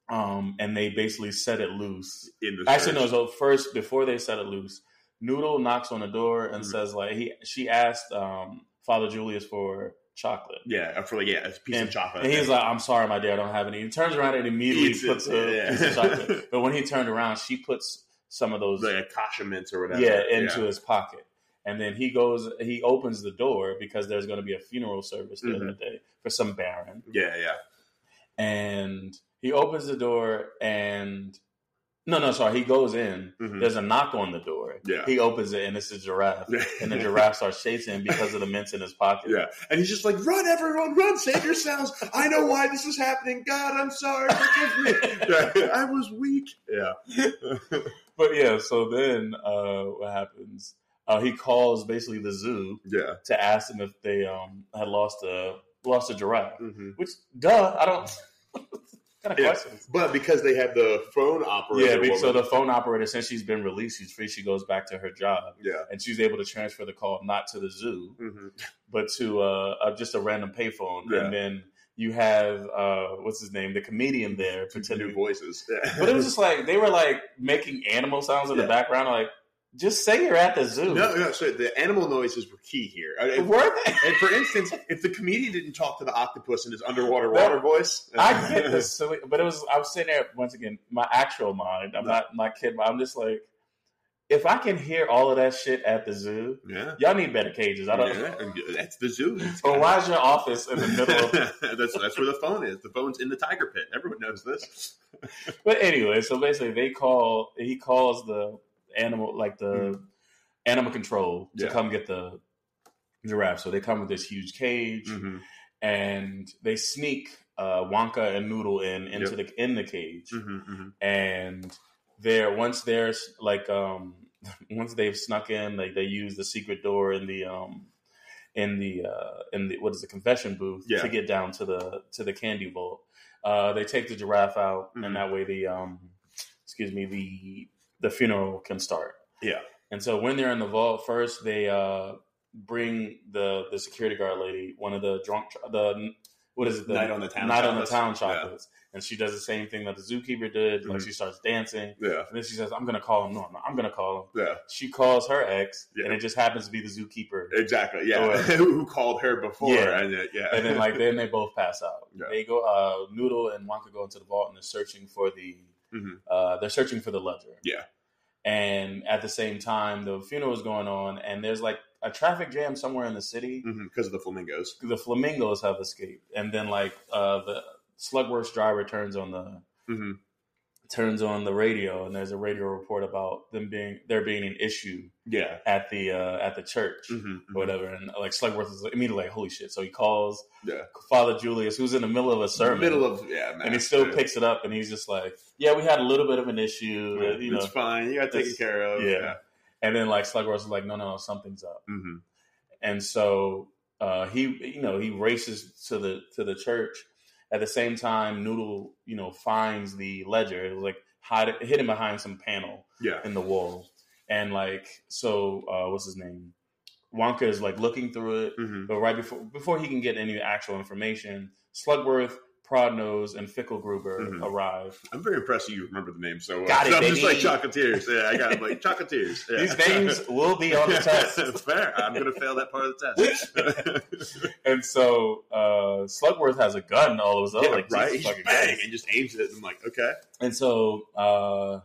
um, and they basically set it loose. In the Actually, no. So first, before they set it loose, Noodle knocks on the door and Mhm. says like he she asked um, Father Julius for chocolate. Yeah, for like yeah, a piece And- of chocolate. And he's like, "I'm sorry, my dear, I don't have any." He turns around and immediately Eats it, puts a yeah. piece of [laughs] chocolate. But when he turned around, she puts some of those like Akasha mints or whatever. yeah into his pocket and then he goes he opens the door because there's going to be a funeral service Mhm. that day for some baron yeah, yeah. and he opens the door and no no sorry he goes in Mhm. there's a knock on the door Yeah. he opens it and it's a giraffe and the giraffe starts chasing him because of the mints in his pocket Yeah, and he's just like, "Run, everyone, run! Save yourselves! I know why this is happening. God, I'm sorry, forgive me. Yeah, [laughs] I was weak." Yeah, [laughs] but yeah so then uh what happens uh, he calls basically the zoo yeah. to ask them if they um had lost a lost a giraffe hmm Which, duh, I don't. [laughs] kind of Yeah. But because they have the phone operator, Yeah, so the phone operator, since she's been released, she's free. She goes back to her job, yeah, and she's able to transfer the call not to the zoo, hmm but to uh, uh, just a random payphone. Yeah. And then you have uh, what's his name, the comedian there pretending. new voices. Yeah. But it was just like they were like making animal sounds in the background, like just say you're at the zoo. no, no. So the animal noises were key here. If- Were they? and for instance, if the comedian didn't talk to the octopus in his underwater That- water voice, uh, I get this but it was I was sitting there once again, my actual mind. I'm No. not my kid. I'm just like, if I can hear all of that shit at the zoo, Yeah, y'all need better cages. I don't. yeah, and that's the zoo. But why is your office in the middle of? [laughs] that's that's where the phone is. The phone's in the tiger pit. Everyone knows this. But anyway, so basically, they call. He calls the animal, like the animal control, to Yeah. come get the giraffe. So they come with this huge cage, Mhm. and they sneak uh, Wonka and Noodle in into the in the cage. Mhm, mhm. and they're once there's like um [laughs] once they've snuck in like they use the secret door in the um in the uh in the what is the confession booth Yeah. to get down to the to the candy vault uh they take the giraffe out Mhm. and that way the um excuse me the the funeral can start Yeah. and so when they're in the vault first they uh bring the the security guard lady one of the drunk the what is it the Night on the Town night on the chocolates. town Yeah. and she does the same thing that the zookeeper did. Like Mhm. she starts dancing, Yeah, and then she says, "I'm gonna call him." No, no, I'm gonna call him. yeah, She calls her ex, Yeah. and it just happens to be the zookeeper. exactly. Yeah, [laughs] who called her before? Yeah. And, uh, yeah, And then like then they both pass out. Yeah. They go. Uh, Noodle and Wonka go into the vault and they're searching for the. Mhm. Uh, they're searching for the ledger. Yeah. And at the same time, the funeral is going on, and there's like a traffic jam somewhere in the city. because Mm-hmm. of the flamingos. The flamingos have escaped, and then like uh, the Slugworth driver turns on the hmm turns on the radio and there's a radio report about them being there being an issue Yeah, at the uh, at the church hmm or whatever and like Slugworth is immediately like holy shit so he calls yeah. Father Julius who's in the middle of a sermon Middle of yeah, man. and he still Yeah. picks it up and he's just like yeah we had a little bit of an issue Yeah, you know it's fine. You got taken care of. yeah. and then like Slugworth is like no no no something's up hmm and so uh, he you know he races to the to the church at the same time Noodle you know finds the ledger it was like hide hidden behind some panel Yeah. in the wall. And like, so uh, what's his name? Wonka is like looking through it, hmm but right before before he can get any actual information, Slugworth Prodnose, and Fickelgruber Mhm. arrive. I'm very impressed that you remember the name so well. Got it, I'm just like baby. chocolatiers. Yeah, I got it. Like [laughs] chocolatiers. Yeah. These names will be on the [laughs] test. It's fair. I'm going to fail that part of the test. [laughs] And so uh, Slugworth has a gun all of a sudden. yeah, like, right. Fucking bang and just aims it. And I'm like, okay. And so uh,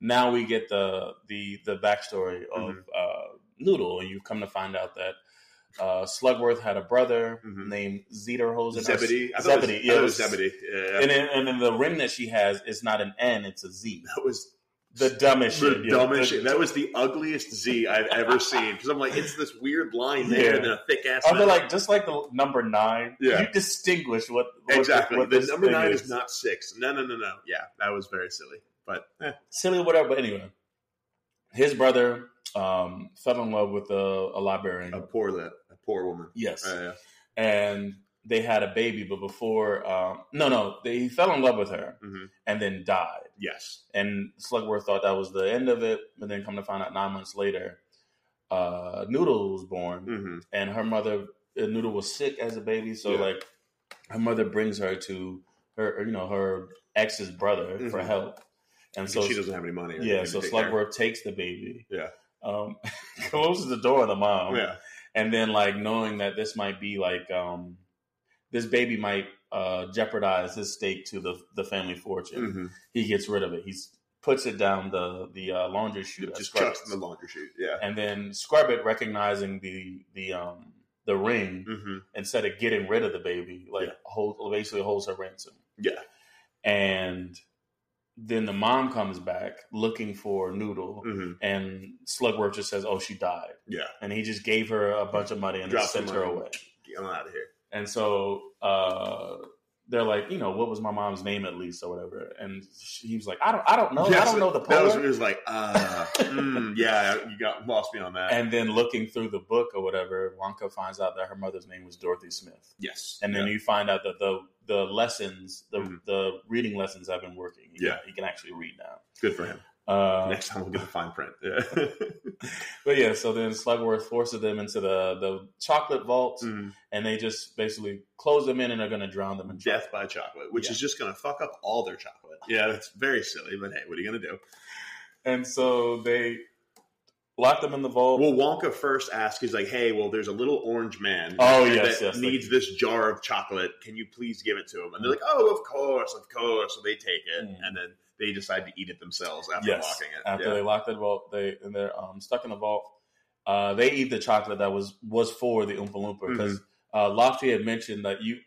now we get the the the backstory of Mhm. uh, Noodle, and you've come to find out that uh, Slugworth had a brother Mhm. named Zederhosen. or Zebedee. I thought Zebedee. It was, yeah, I it was- Zebedee. Yeah. And then, and then the ring that she has is not an N; it's a Z. that was The dumbest the shit. dumbest shit. That was the ugliest Z I've ever seen. Because I'm like, it's this weird line there Yeah. and then a thick ass. Feel like just like the number nine, Yeah. you distinguish what, what exactly. what the this number nine is. not six. No, no, no, no. Yeah, that was very silly. But eh, silly, whatever. But anyway, his brother um, fell in love with a, a librarian. a poor that a poor woman. yes, Uh, yeah. and they had a baby, but before, um, no, no, they, he fell in love with her hmm and then died. Yes. And Slugworth thought that was the end of it, but then come to find out nine months later, uh, Noodle was born, hmm and her mother, uh, Noodle was sick as a baby, so Yeah. like her mother brings her to her, you know, her ex's brother for Mhm. help, and so she doesn't have any money. yeah, so to take care of. Slugworth takes the baby, Yeah. Um, [laughs] closes the door on the mom, yeah. and then like knowing that this might be like um this baby might uh jeopardize his stake to the the family fortune hmm he gets rid of it he's puts it down the the uh, laundry chute Just chucks in the laundry chute. Yeah. and then Scrubbit recognizing the the um the ring hmm instead of getting rid of the baby like Yeah. hold basically holds her ransom Yeah. and then the mom comes back looking for Noodle hmm and Slugworth just says oh she died Yeah. and he just gave her a bunch of money and sent her away on out of here. And so uh, they're like, you know, what was my mom's name at least or whatever? And she, he was like, I don't, I don't know, I don't know the That was, it was like, uh, mm, yeah, you got lost me on that. and then looking through the book or whatever, Wonka finds out that her mother's name was Dorothy Smith. yes. And then yeah. you find out that the the lessons, the Mhm. the reading lessons have been working. He Yeah. can, he can actually read now. good for him. Uh, Next time we'll get the fine print. Yeah. [laughs] but yeah, so then Slugworth forces them into the the chocolate vault, Mm. and they just basically close them in, and they're going to drown them in chocolate. Death by chocolate, which Yeah. is just going to fuck up all their chocolate. Yeah, that's very silly, but hey, what are you going to do? And so they lock them in the vault. Well, Wonka first asks, he's like, hey, well, there's a little orange man Oh, yes, that yes, needs this jar of chocolate. Can you please give it to him? And they're like, oh, of course, of course. So they take it, Mm. and then they decide to eat it themselves after yes, locking it. after yeah. they lock the vault, they and they're um, stuck in the vault. Uh, they eat the chocolate that was was for the Oompa Loompa because Mm-hmm. uh, Lofty had mentioned that you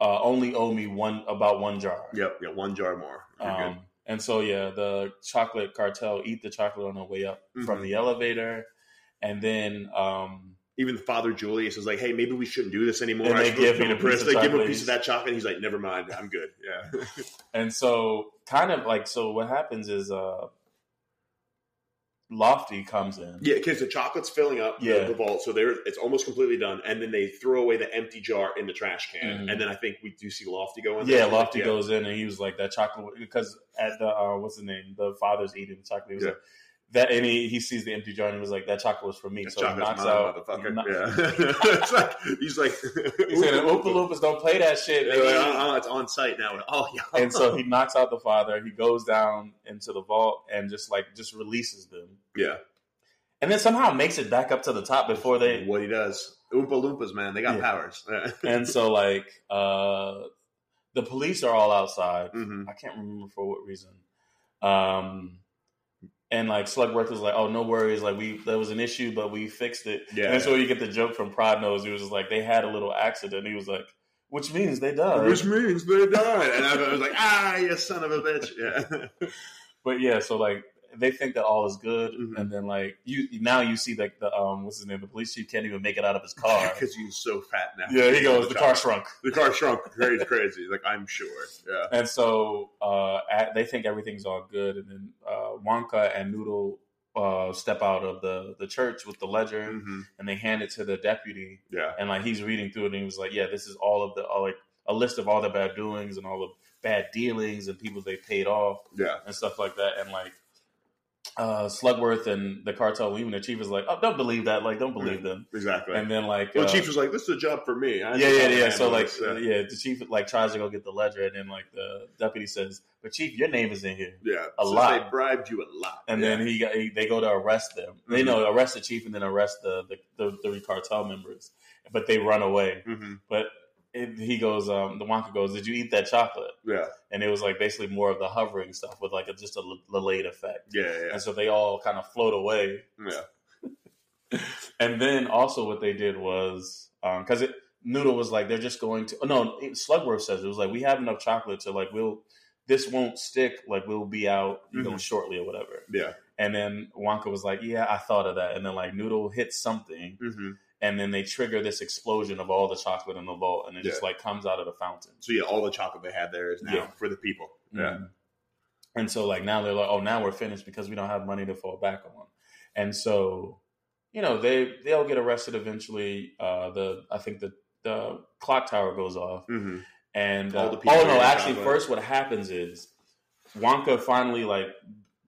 uh, only owe me one about one jar. Yep, yeah, one jar more. Um, and so yeah, the chocolate cartel eat the chocolate on the way up from Mhm. the elevator, and then um, Even Father Julius is like, hey, maybe we shouldn't do this anymore. And I they give him a piece of They give him a piece of that chocolate. He's like, never mind, I'm good. Yeah. [laughs] and so kind of like so what happens is uh, Lofty comes in. yeah, because the chocolate's filling up the- Yeah. the, vault, so they're it's almost completely done. And then they throw away the empty jar in the trash can, Mhm. and then I think we do see Lofty go in. Yeah, there. Lofty Yeah. goes in and he was like that chocolate because at the uh, what's the name, the father's eating the chocolate. He was Yeah. like that, and he, he sees the empty jar and he was like that chocolate was for me. That so he knocks mine, out. motherfucker. kno- yeah, [laughs] it's like he's like He said, "Oompa Loompas don't play that shit." Yeah, like, oh, it's on site now. Oh yeah, and so he [laughs] knocks out the father. He goes down into the vault and just like just releases them, yeah, and then somehow makes it back up to the top before they. what he does. Oompa Loompas, man, they got Yeah. powers. [laughs] And so like uh the police are all outside. hmm I can't remember for what reason. Um, and like Slugworth was like, "Oh, no worries. Like we there was an issue, but we fixed it." Yeah. And so you get the joke from Prodnose. He was just like, "They had a little accident." He was like, "Which means they died." Which means they died. And I was like, ah, you son of a bitch. Yeah. [laughs] but yeah, so like they think that all is good, Mhm. and then like you now you see like the um what's his name? The police chief can't even make it out of his car. [laughs] Because he's so fat now. yeah, he goes. The car shrunk. The car shrunk crazy, crazy. Like, I'm sure. Yeah. And so uh, at, they think everything's all good, and then uh, Wonka and Noodle uh, step out of the, the church with the ledger, hmm and they hand it to the deputy, Yeah. and like he's reading through it, and he was like, "Yeah, this is all of the all, like a list of all the bad doings and all the bad dealings and people they paid off Yeah. and stuff like that." And like uh, Slugworth and the cartel leaving, the chief is like, "Oh, don't believe that! Like, don't believe them." Exactly. And then like, well, uh, the chief was like, "This is a job for me." I yeah, yeah, yeah. So like, this. Yeah. the chief like tries to go get the ledger, and then like the deputy says, "But chief, your name is in here." Yeah, A since lot. They bribed you a lot, And Yeah. then he, got, he they go to arrest them. They Mhm. know arrest the chief and then arrest the the, the the cartel members, but they run away. Mhm. But it, he goes, um, the Wonka goes, "Did you eat that chocolate?" yeah, And it was like basically more of the hovering stuff with like a, just a l- delayed effect. yeah, yeah, And so they all kind of float away. yeah. [laughs] And then also what they did was because it Noodle was like they're just going to. Oh, no, Slugworth says it was like we have enough chocolate to like we'll this won't stick. Like we'll be out you know Mhm. shortly or whatever. yeah. And then Wonka was like, "Yeah, I thought of that." And then like Noodle hits something, hmm and then they trigger this explosion of all the chocolate in the vault, and it just like comes out of the fountain. So yeah, all the chocolate they had there is now Yeah. for the people. Yeah, Mhm. And so like now they're like, "Oh, now we're finished because we don't have money to fall back on." And so, you know, they they'll get arrested eventually. Uh, the I think the the clock tower goes off, hmm and All uh, the people oh no, actually, chocolate. first what happens is Wonka finally like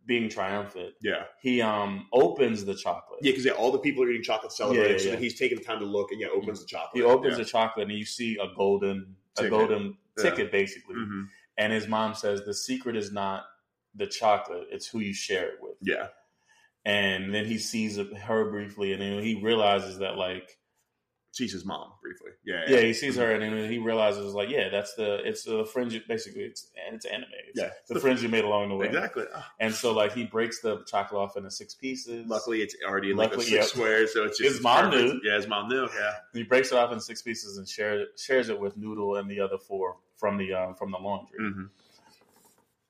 being triumphant. yeah, He um opens the chocolate. yeah. Because yeah, all the people are eating chocolate celebrating. Yeah, yeah, So he's taking the time to look and yeah, opens the chocolate. He opens the chocolate and you see a golden a golden ticket basically. hmm And his mom says the secret is not the chocolate, it's who you share it with. Yeah, And then he sees her briefly and then he realizes that like sees his mom briefly. Yeah, yeah, he sees her and then he realizes like, yeah, that's the it's the friends you, basically it's and it's anime. It's Yeah. the friends you made along the way. exactly. Ah, And so like he breaks the chocolate off into six pieces. luckily, it's already in like a Luckily, six yep. squares, so it's just His mom perfect. knew. Yeah, his mom knew. Yeah, He breaks it off in six pieces and shares shares it with Noodle and the other four from the um, from the laundry. hmm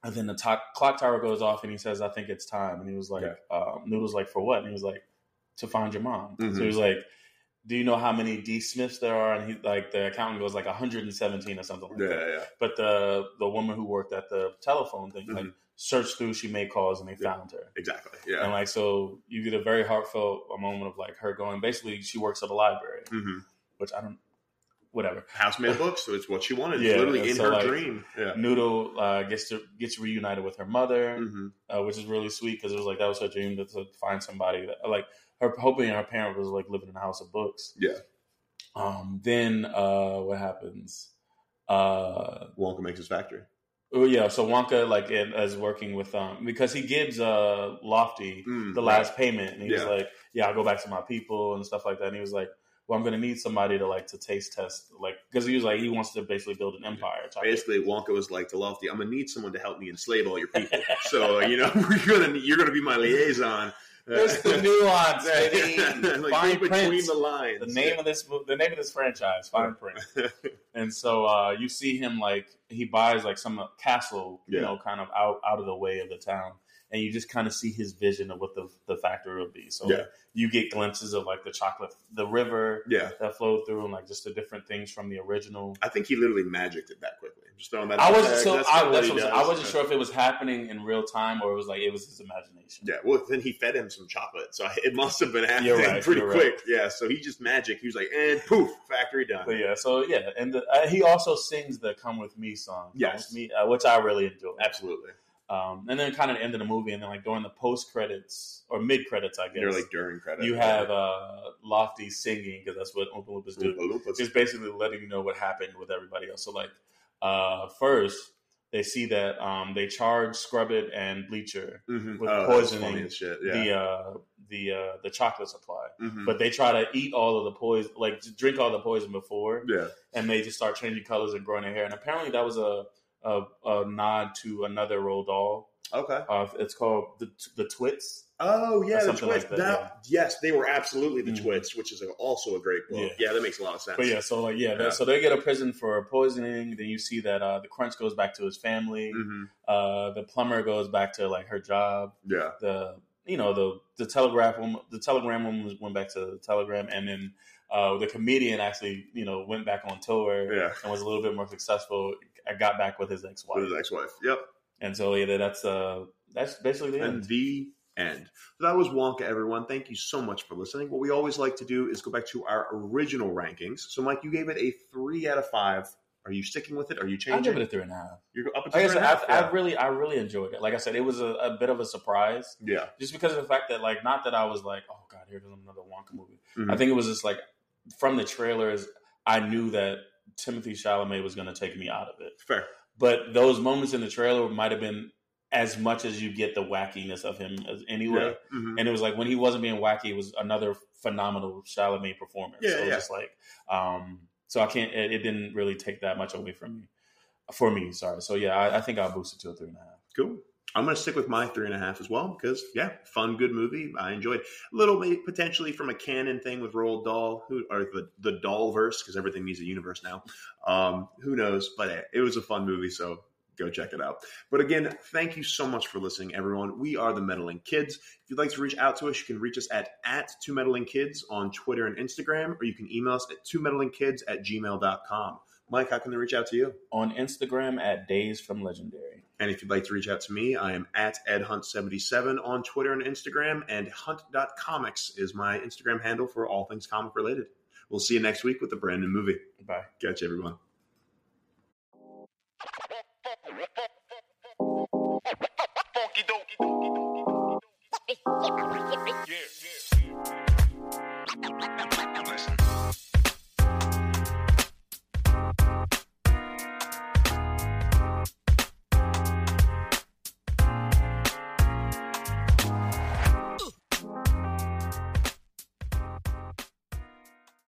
And then the to- clock tower goes off, and he says, "I think it's time." And he was like, Yeah. um, "Noodle's like for what?" And he was like, "To find your mom." Mhm. So he was like, "Do you know how many D Smiths there are?" And he like the accountant goes like 117 or something like yeah, that. yeah. But the the woman who worked at the telephone thing like Mhm. searched through, she made calls, and they Yeah. found her. Exactly. Yeah. And like so, you get a very heartfelt moment of like her going. Basically, she works at a library, hmm which I don't. Whatever. House-made [laughs] books. So it's what she wanted. Yeah, literally in so, her like, dream. Yeah. Noodle uh, gets to gets reunited with her mother. hmm uh, which is really sweet because it was like that was her dream to, to find somebody that like her hoping her parent was like living in a house of books. Yeah. Um. Then uh, what happens? Uh. Wonka makes his factory. Oh yeah. So Wonka like is working with um because he gives uh Lofty Mm, the right. last payment and he was Yeah. like yeah I'll go back to my people and stuff like that and he was like well I'm gonna need somebody to like to taste test like because he was like he wants to basically build an empire. Basically, Wonka was like to Lofty, "I'm gonna need someone to help me enslave all your people. [laughs] so you know, [laughs] you're gonna you're gonna be my liaison." There's [laughs] the nuance, baby. [laughs] like, Fine read between print. the lines. the name of this the name of this franchise fine print [laughs] and so uh you see him like he buys like some castle you Yeah. know kind of out out of the way of the town and you just kind of see his vision of what the the factory would be so Yeah. like, you get glimpses of like the chocolate the river yeah, that flowed through and like just the different things from the original I think he literally magicked it that quickly. Just throwing that. I out wasn't so I, what what does. I wasn't sure if it was happening in real time or it was like it was his imagination. Yeah, well, then he fed him some chocolate, so it must have been happening right, pretty quick. Yeah, so he just magic. He was like, and poof, factory done. But yeah, so yeah, and the, uh, he also sings the "Come with Me" song, "Come Yes. Me," uh, which I really enjoy. Absolutely. Um, and then kind of the end of the movie, and then like during the post credits or mid credits, I guess They're like during credits. you have uh, Lofty singing because that's what Oompa Loompas do. Oompa Loompas. Just basically letting you know what happened with everybody else. So like uh, first, they see that um, they charge Scrubbit and Bleacher Mhm. with Oh, poisoning shit. Yeah. the uh, the uh, the chocolate supply, Mhm. but they try to eat all of the poison, like drink all the poison before, yeah. and they just start changing colors and growing their hair. And apparently, that was a a, a nod to another Roald Dahl. Okay. Uh, it's called the the Twits. Oh yeah, the Twits. like that, that, Yes, they were absolutely the Mhm. Twits, which is also a great book. Yeah. Yeah. that makes a lot of sense. But yeah, so like yeah, Yeah. so they get a prison for poisoning. Then you see that uh, the Crunch goes back to his family. hmm Uh, the plumber goes back to like her job. Yeah. The you know the the telegraph woman, the telegram woman went back to the telegram, and then uh, the comedian actually you know went back on tour Yeah. and was a little bit more successful. I got back with his ex With wife, his ex-wife. Yep. and so yeah, that's uh that's basically the And end. the end. So that was Wonka, everyone. Thank you so much for listening. What we always like to do is go back to our original rankings. So, Mike, you gave it a three out of five Are you sticking with it? Are you changing? Changing? give it a three and a half. You're up to I three and a half? I, I really, I really enjoyed it. Like I said, it was a, a bit of a surprise, yeah. just because of the fact that, like, not that I was like, oh god, here comes another Wonka movie. Mhm. I think it was just like from the trailers, I knew that Timothée Chalamet was going to take me out of it. Fair. But those moments in the trailer might have been as much as you get the wackiness of him as anyway. Yeah. Mhm. And it was like when he wasn't being wacky, it was another phenomenal Chalamet performance. Yeah, so it was yeah. just like, um, so I can't. It, it didn't really take that much away from me, for me. Sorry. So yeah, I, I think I'll boost it to a three and a half. Cool. I'm going to stick with my three and a half as well because, yeah, fun, good movie. I enjoyed a little bit potentially from a canon thing with Roald Dahl, who or the the Dahl verse because everything needs a universe now. Um, who knows? But eh, it was a fun movie, so go check it out. But again, thank you so much for listening, everyone. We are the Meddling Kids. If you'd like to reach out to us, you can reach us at at two meddling kids on Twitter and Instagram, or you can email us at two meddling kids at gmail.com. Mike, how can they reach out to you? On Instagram at Days from Legendary. And if you'd like to reach out to me, I am at edhunt77 on Twitter and Instagram, and hunt.comics is my Instagram handle for all things comic related. We'll see you next week with a brand new movie. Bye. Catch you, everyone.